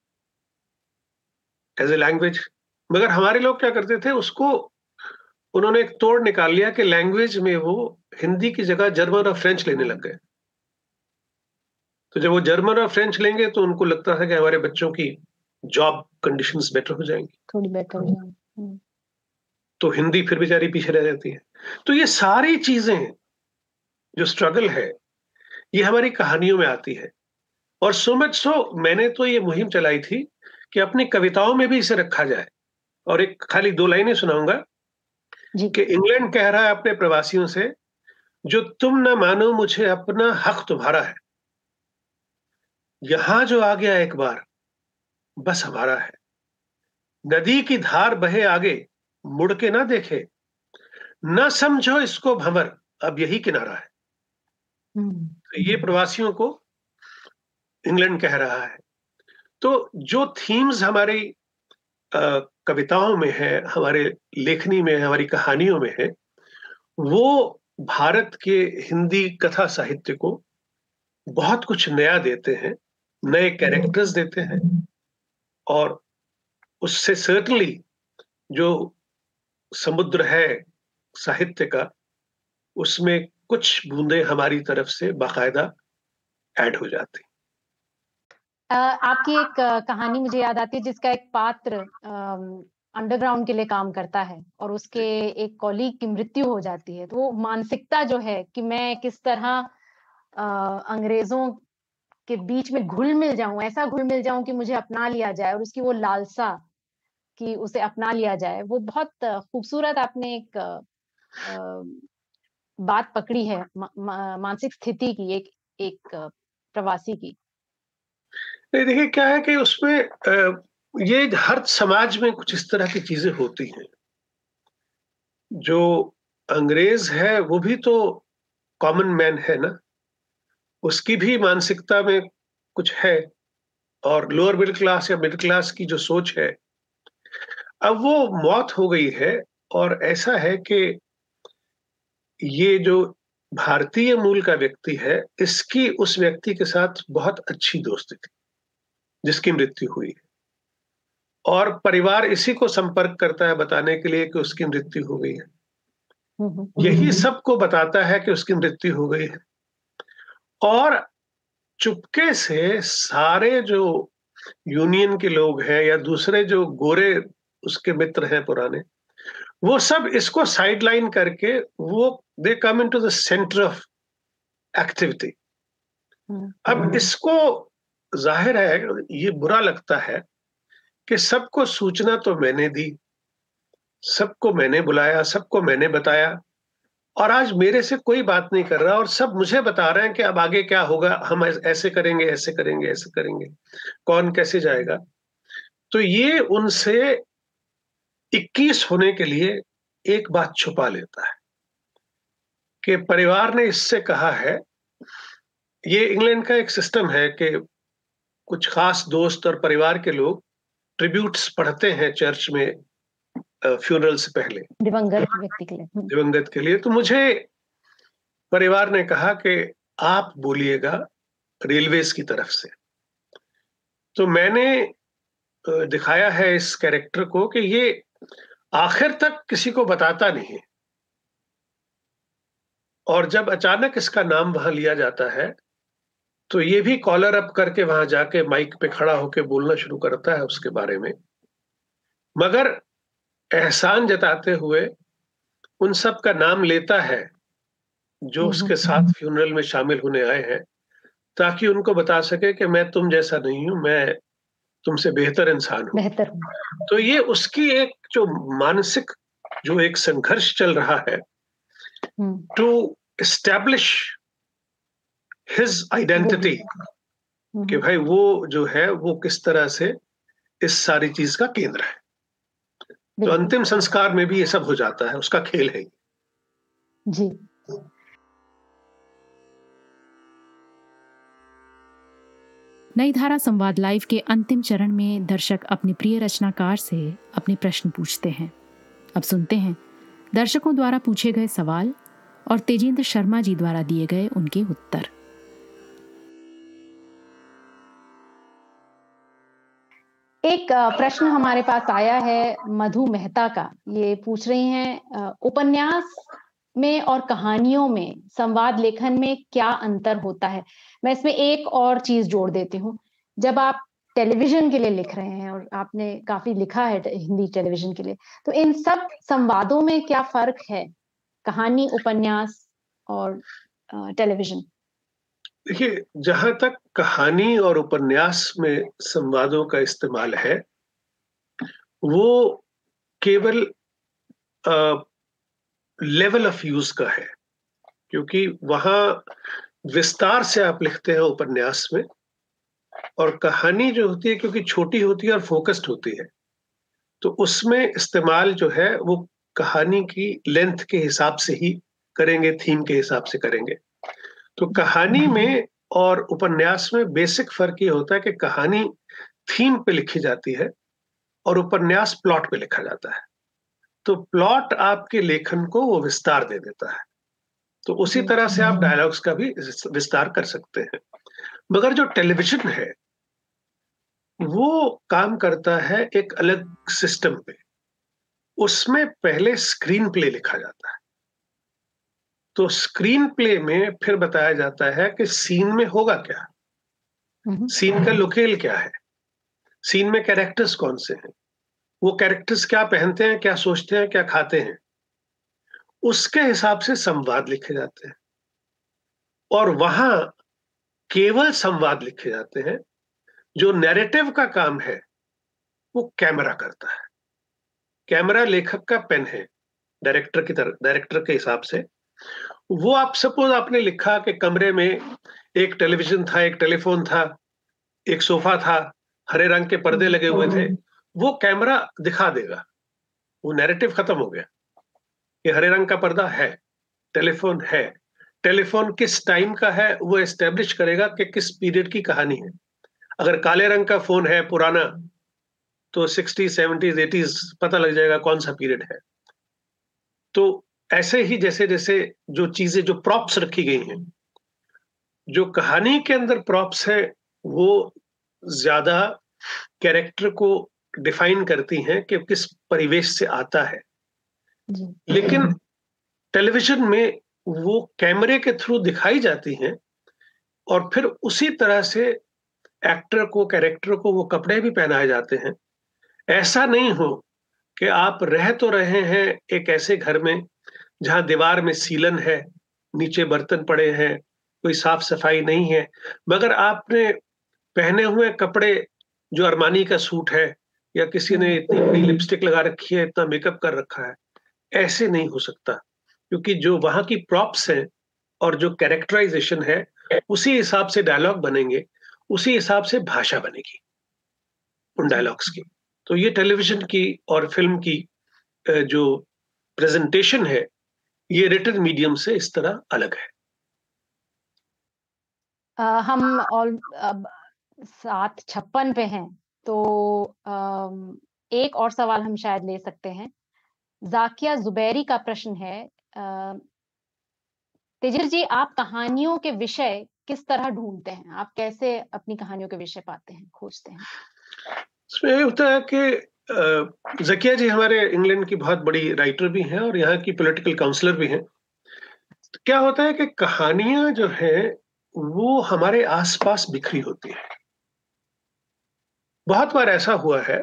एज ए लैंग्वेज मगर हमारे लोग क्या करते थे, उसको उन्होंने एक तोड़ निकाल लिया कि लैंग्वेज में वो हिंदी की जगह जर्मन और फ्रेंच लेने लग गए। तो जब वो जर्मन और फ्रेंच लेंगे तो उनको लगता था कि हमारे बच्चों की जॉब कंडीशन बेटर हो जाएँगी। थोड़ी बेटर हो जाएँगी। हम्म। तो हिंदी फिर बेचारी पीछे रह जाती है। तो ये सारी चीज़ें जो स्ट्रगल है ये हमारी कहानियों में आती है। और सो मच सो मैंने तो ये मुहिम चलाई थी कि अपनी कविताओं में भी इसे रखा जाए। और एक खाली दो लाइनें सुनाऊँगा। कि इंग्लैंड कह रहा है अपने प्रवासियों से जो तुम न मानो मुझे अपना हक तुम्हारा है। यहाँ जो आ गया एक बार बस हमारा है। नदी की धार बहे आगे मुड़ के ना देखे। ना समझो इसको भंवर अब यही किनारा है। हम्म। तो ये प्रवासियों को इंग्लैंड कह रहा है। तो जो थीम्स हमारी कविताओं में है, हमारे लेखनी में हमारी कहानियों में है, वो भारत के हिंदी कथा साहित्य को बहुत कुछ नया देते हैं, नए कैरेक्टर्स देते हैं और उससे सर्टनली जो समुद्र है साहित्य का, उसमें कुछ बूंदे हमारी तरफ़ से बाकायदा ऐड हो जाती आपकी एक कहानी मुझे याद आती है जिसका एक पात्र अंडरग्राउंड के लिए काम करता है और उसके एक कॉलीग की मृत्यु हो जाती है। तो वो मानसिकता जो है कि मैं किस तरह अंग्रेज़ों के बीच में घुल मिल जाऊँ ऐसा घुल मिल जाऊँ कि मुझे अपना लिया जाए और उसकी वो लालसा कि उसे अपना लिया जाए वो बहुत खूबसूरत आपने एक बात पकड़ी है मानसिक स्थिति की एक एक प्रवासी की। देखिए, क्या है कि उसमें ये हर समाज में कुछ इस तरह की चीज़ें होती हैं। जो अंग्रेज़ है, वो भी तो कॉमन मैन है ना? उसकी भी मानसिकता में कुछ है, और लोअर मिडिल क्लास या मिडिल क्लास की जो सोच है, अब वो मौत हो गई है, और ऐसा है कि ये जो भारतीय मूल का व्यक्ति है, इसकी उस व्यक्ति के साथ बहुत अच्छी दोस्ती थी। जिसकी मृत्यु हुई। और परिवार इसी को संपर्क करता है बताने के लिए कि उसकी मृत्यु हो गई है। हम्म, हम्म। यही सबको बताता है कि उसकी मृत्यु हो गई है। और चुपके से सारे जो यूनियन के लोग हैं या दूसरे जो गोरे उसके मित्र हैं पुराने वो सब इसको साइडलाइन करके वो they come into the centre of activity अब इसको ज़ाहिर है, ये बुरा लगता है कि सबको सूचना तो मैंने दी, सबको मैंने बुलाया, सबको मैंने बताया, और आज मेरे से कोई बात नहीं कर रहा और सब मुझे बता रहे हैं कि अब आगे क्या होगा, हम ऐसे करेंगे ऐसे करेंगे ऐसे करेंगे, कौन कैसे जाएगा? तो ये उनसे 21 होने के लिए एक बात छुपा लेता है कि परिवार ने इससे कहा है, ये इंग्लैंड का एक सिस्टम है कि कुछ खास दोस्त और परिवार के लोग ट्रिब्यूट्स पढ़ते हैं चर्च में फ्यूनरल से पहले। दिवंगत व्यक्ति के लिए। हम्म। दिवंगत के लिए। तो मुझे परिवार ने कहा कि आप बोलिएगा रेलवेज की तरफ़ से। तो मैंने दिखाया है इस कैरेक्टर को कि ये आखिर तक किसी को बताता नहीं है। और जब अचानक इसका नाम वहाँ लिया जाता है तो ये भी कॉलर अप करके वहाँ जाके माइक पे खड़ा होके बोलना शुरू करता है उसके बारे में। मगर एहसान जताते हुए उन सब का नाम लेता है जो हम्म, उसके हम्म, साथ हम्म। फ्यूनरल में शामिल होने आए हैं ताकि उनको बता सके कि मैं तुम जैसा नहीं हूँ मैं तुमसे बेहतर इंसान हूँ। बेहतर तो ये उसकी एक जो मानसिक जो एक संघर्ष चल रहा है टू एस्टैब्लिश हिज आइडेंटिटी कि भाई वो जो है वो किस तरह से इस सारी चीज़ का केंद्र है। तो अंतिम संस्कार में भी ये सब हो जाता है उसका खेल है जी। नई धारा संवाद लाइव के अंतिम चरण में दर्शक अपने प्रिय रचनाकार से अपने प्रश्न पूछते हैं। अब सुनते हैं। दर्शकों द्वारा पूछे गए सवाल और तेजेंद्र शर्मा जी द्वारा दिए गए उनके उत्तर। एक प्रश्न हमारे पास आया है मधु मेहता का। ये पूछ रही हैं उपन्यास में और कहानियों में, संवाद लेखन में क्या अंतर होता है? मैं इसमें एक और चीज़ जोड़ देती हूँ। जब आप टेलीविज़न के लिए लिख रहे हैं और आपने काफ़ी लिखा है हिंदी टेलीविज़न के लिए तो इन सब संवादों में क्या फ़र्क है? कहानी, उपन्यास और टेलीविज़न। देखिए, जहाँ तक कहानी और उपन्यास में संवादों का इस्तेमाल है, वो केवल लेवल ऑफ़ यूज़ का है। क्योंकि वहाँ विस्तार से आप लिखते हैं उपन्यास में और कहानी जो होती है, क्योंकि छोटी होती है और फोकस्ड होती है तो उसमें इस्तेमाल जो है, वो कहानी की लेंथ के हिसाब से ही करेंगे थीम के हिसाब से करेंगे। तो कहानी में और उपन्यास में बेसिक फ़र्क ये होता है कि कहानी थीम पे लिखी जाती है और उपन्यास प्लॉट पे लिखा जाता है। तो प्लॉट आपके लेखन को वो विस्तार दे देता है। तो उसी तरह से आप डायलॉग्स का भी विस्तार कर सकते हैं। मगर जो टेलीविज़न है वो काम करता है एक अलग सिस्टम पे। उसमें पहले स्क्रीन प्ले लिखा जाता है। तो स्क्रीन प्ले में फिर बताया जाता है कि सीन में होगा क्या? सीन का लोकेल क्या है? सीन में कैरेक्टर्स कौन से हैं? वो कैरेक्टर्स क्या पहनते हैं क्या सोचते हैं क्या खाते हैं? उसके हिसाब से संवाद लिखे जाते हैं। और वहाँ केवल संवाद लिखे जाते हैं जो नैरेटिव का काम है वो कैमरा करता है। कैमरा लेखक का पेन है डायरेक्टर की तरह डायरेक्टर के हिसाब से। वो आप सपोज़ आपने लिखा कि कमरे में एक टेलीविज़न था एक टेलीफोन था एक सोफा था हरे रंग के पर्दे लगे हुए थे वो कैमरा दिखा देगा। वो नैरेटिव खत्म हो गया कि हरे रंग का पर्दा है टेलीफोन है। टेलीफोन किस टाइम का है वो एस्टेब्लिश करेगा कि किस पीरियड की कहानी है। अगर काले रंग का फ़ोन है पुराना तो सिक्सटी सेवेंटीज एटीज पता लग जाएगा कौन सा पीरियड है। तो ऐसे ही जैसे जैसे जो चीज़ें जो प्रॉप्स रखी गई हैं जो कहानी के अंदर प्रॉप्स है वो ज़्यादा कैरेक्टर को डिफाइन करती हैं कि किस परिवेश से आता है। लेकिन टेलीविज़न में वो कैमरे के थ्रू दिखाई जाती हैं और फिर उसी तरह से एक्टर को कैरेक्टर को वो कपड़े भी पहनाए जाते हैं। ऐसा नहीं हो कि आप रह तो रहे हैं एक ऐसे घर में जहाँ दीवार में सीलन है, नीचे बर्तन पड़े हैं, कोई साफ़ सफ़ाई नहीं है, मगर आपने पहने हुए कपड़े, जो अरमानी का सूट है, या किसी ने इतनी बड़ी लिपस्टिक लगा रखी है, इतना मेकअप कर रखा है, ऐसे नहीं हो सकता, क्योंकि जो वहाँ की प्रॉप्स हैं, और जो कैरेक्टराइजेशन है, उसी हिसाब से डायलॉग बनेंगे, उसी हिसाब से भाषा बनेगी, उन डायलॉग्स की। तो ये टेलीविज़न की और फ़िल्म की जो प्रेजेंटेशन है ये रिटर्न मीडियम से इस तरह अलग है। आ, हम ऑल अब सात छप्पन पे हैं तो आ, एक और सवाल हम शायद ले सकते हैं। जाकिया जुबैरी का प्रश्न है तेजर जी आप कहानियों के विषय किस तरह ढूंढते हैं? आप कैसे अपनी कहानियों के विषय पाते हैं खोजते हैं? इसमें होता है कि जकिया जी हमारे इंग्लैंड की बहुत बड़ी राइटर भी हैं और यहाँ की पॉलिटिकल काउंसलर भी हैं। तो क्या होता है कि कहानियाँ जो है वो हमारे आसपास बिखरी होती है। बहुत बार ऐसा हुआ है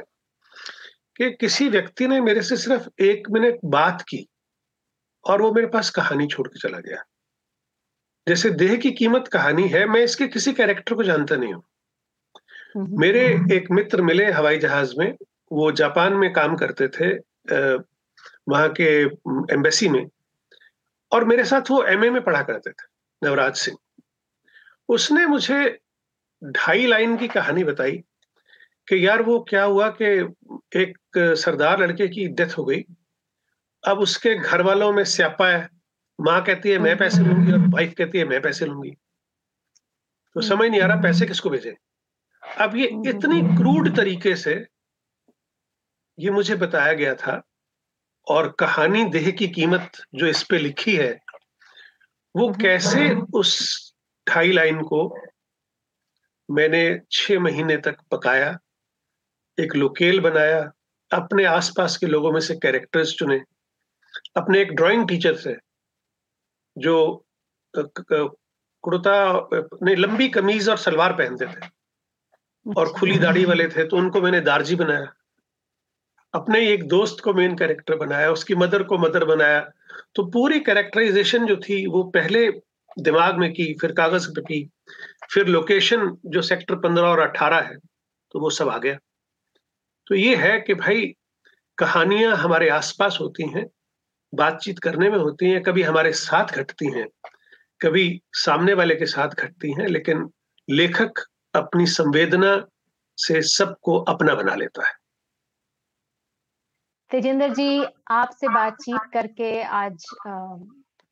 कि किसी व्यक्ति ने मेरे से सिर्फ़ एक मिनट बात की और वो मेरे पास कहानी छोड़ के चला गया। जैसे देह की कीमत कहानी है मैं इसके किसी कैरेक्टर को जानता नहीं हूँ। मेरे एक मित्र मिले हवाई जहाज़ में वो जापान में काम करते थे वहाँ के एम्बेसी में। और मेरे साथ वो एमए में पढ़ा करते थे, नवराज सिंह। उसने मुझे ढाई लाइन की कहानी बताई कि यार वो क्या हुआ कि एक सरदार लड़के की डेथ हो गई। अब उसके घर वालों में स्यापा है। माँ कहती है, मैं पैसे लूँगी और वाइफ कहती है, मैं पैसे लूँगी। तो समझ नहीं आ रहा, पैसे किसको भेजे? अब ये इतनी क्रूड तरीके से ये मुझे बताया गया था और कहानी देह की कीमत जो इस पे लिखी है वो कैसे उस ढाई लाइन को मैंने छह महीने तक पकाया एक लोकेल बनाया अपने आसपास के लोगों में से कैरेक्टर्स चुने अपने एक ड्राइंग टीचर से जो कुर्ता नहीं लंबी कमीज और सलवार पहनते थे और खुली। दाढ़ी वाले थे तो उनको मैंने दारजी बनाया अपने एक दोस्त को मेन कैरेक्टर बनाया, उसकी मदर को मदर बनाया। तो पूरी कैरेक्टराइजेशन जो थी, वो पहले दिमाग में की, फिर कागज़ पे की, फिर लोकेशन जो सेक्टर पंद्रह और अठारह है तो वो सब आ गया। तो ये है कि भाई, कहानियाँ हमारे आसपास होती हैं, बातचीत करने में होती हैं, कभी हमारे साथ घटती हैं, कभी सामने वाले के साथ घटती हैं, लेकिन लेखक अपनी संवेदना से सबको अपना बना लेता है। तेजेंद्र जी, आपसे बातचीत करके आज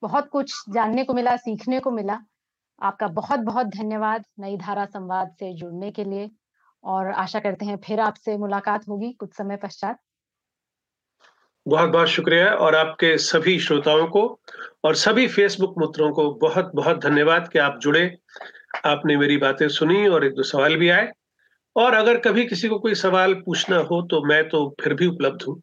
बहुत कुछ जानने को मिला, सीखने को मिला। आपका बहुत बहुत धन्यवाद नई धारा संवाद से जुड़ने के लिए और आशा करते हैं फिर आपसे मुलाकात होगी कुछ समय पश्चात। बहुत बहुत शुक्रिया और आपके सभी श्रोताओं को और सभी फेसबुक मित्रों को बहुत बहुत धन्यवाद कि आप जुड़े, आपने मेरी बातें सुनी और एक दो सवाल भी आए। और अगर कभी किसी को कोई सवाल पूछना हो तो मैं तो फिर भी उपलब्ध हूँ।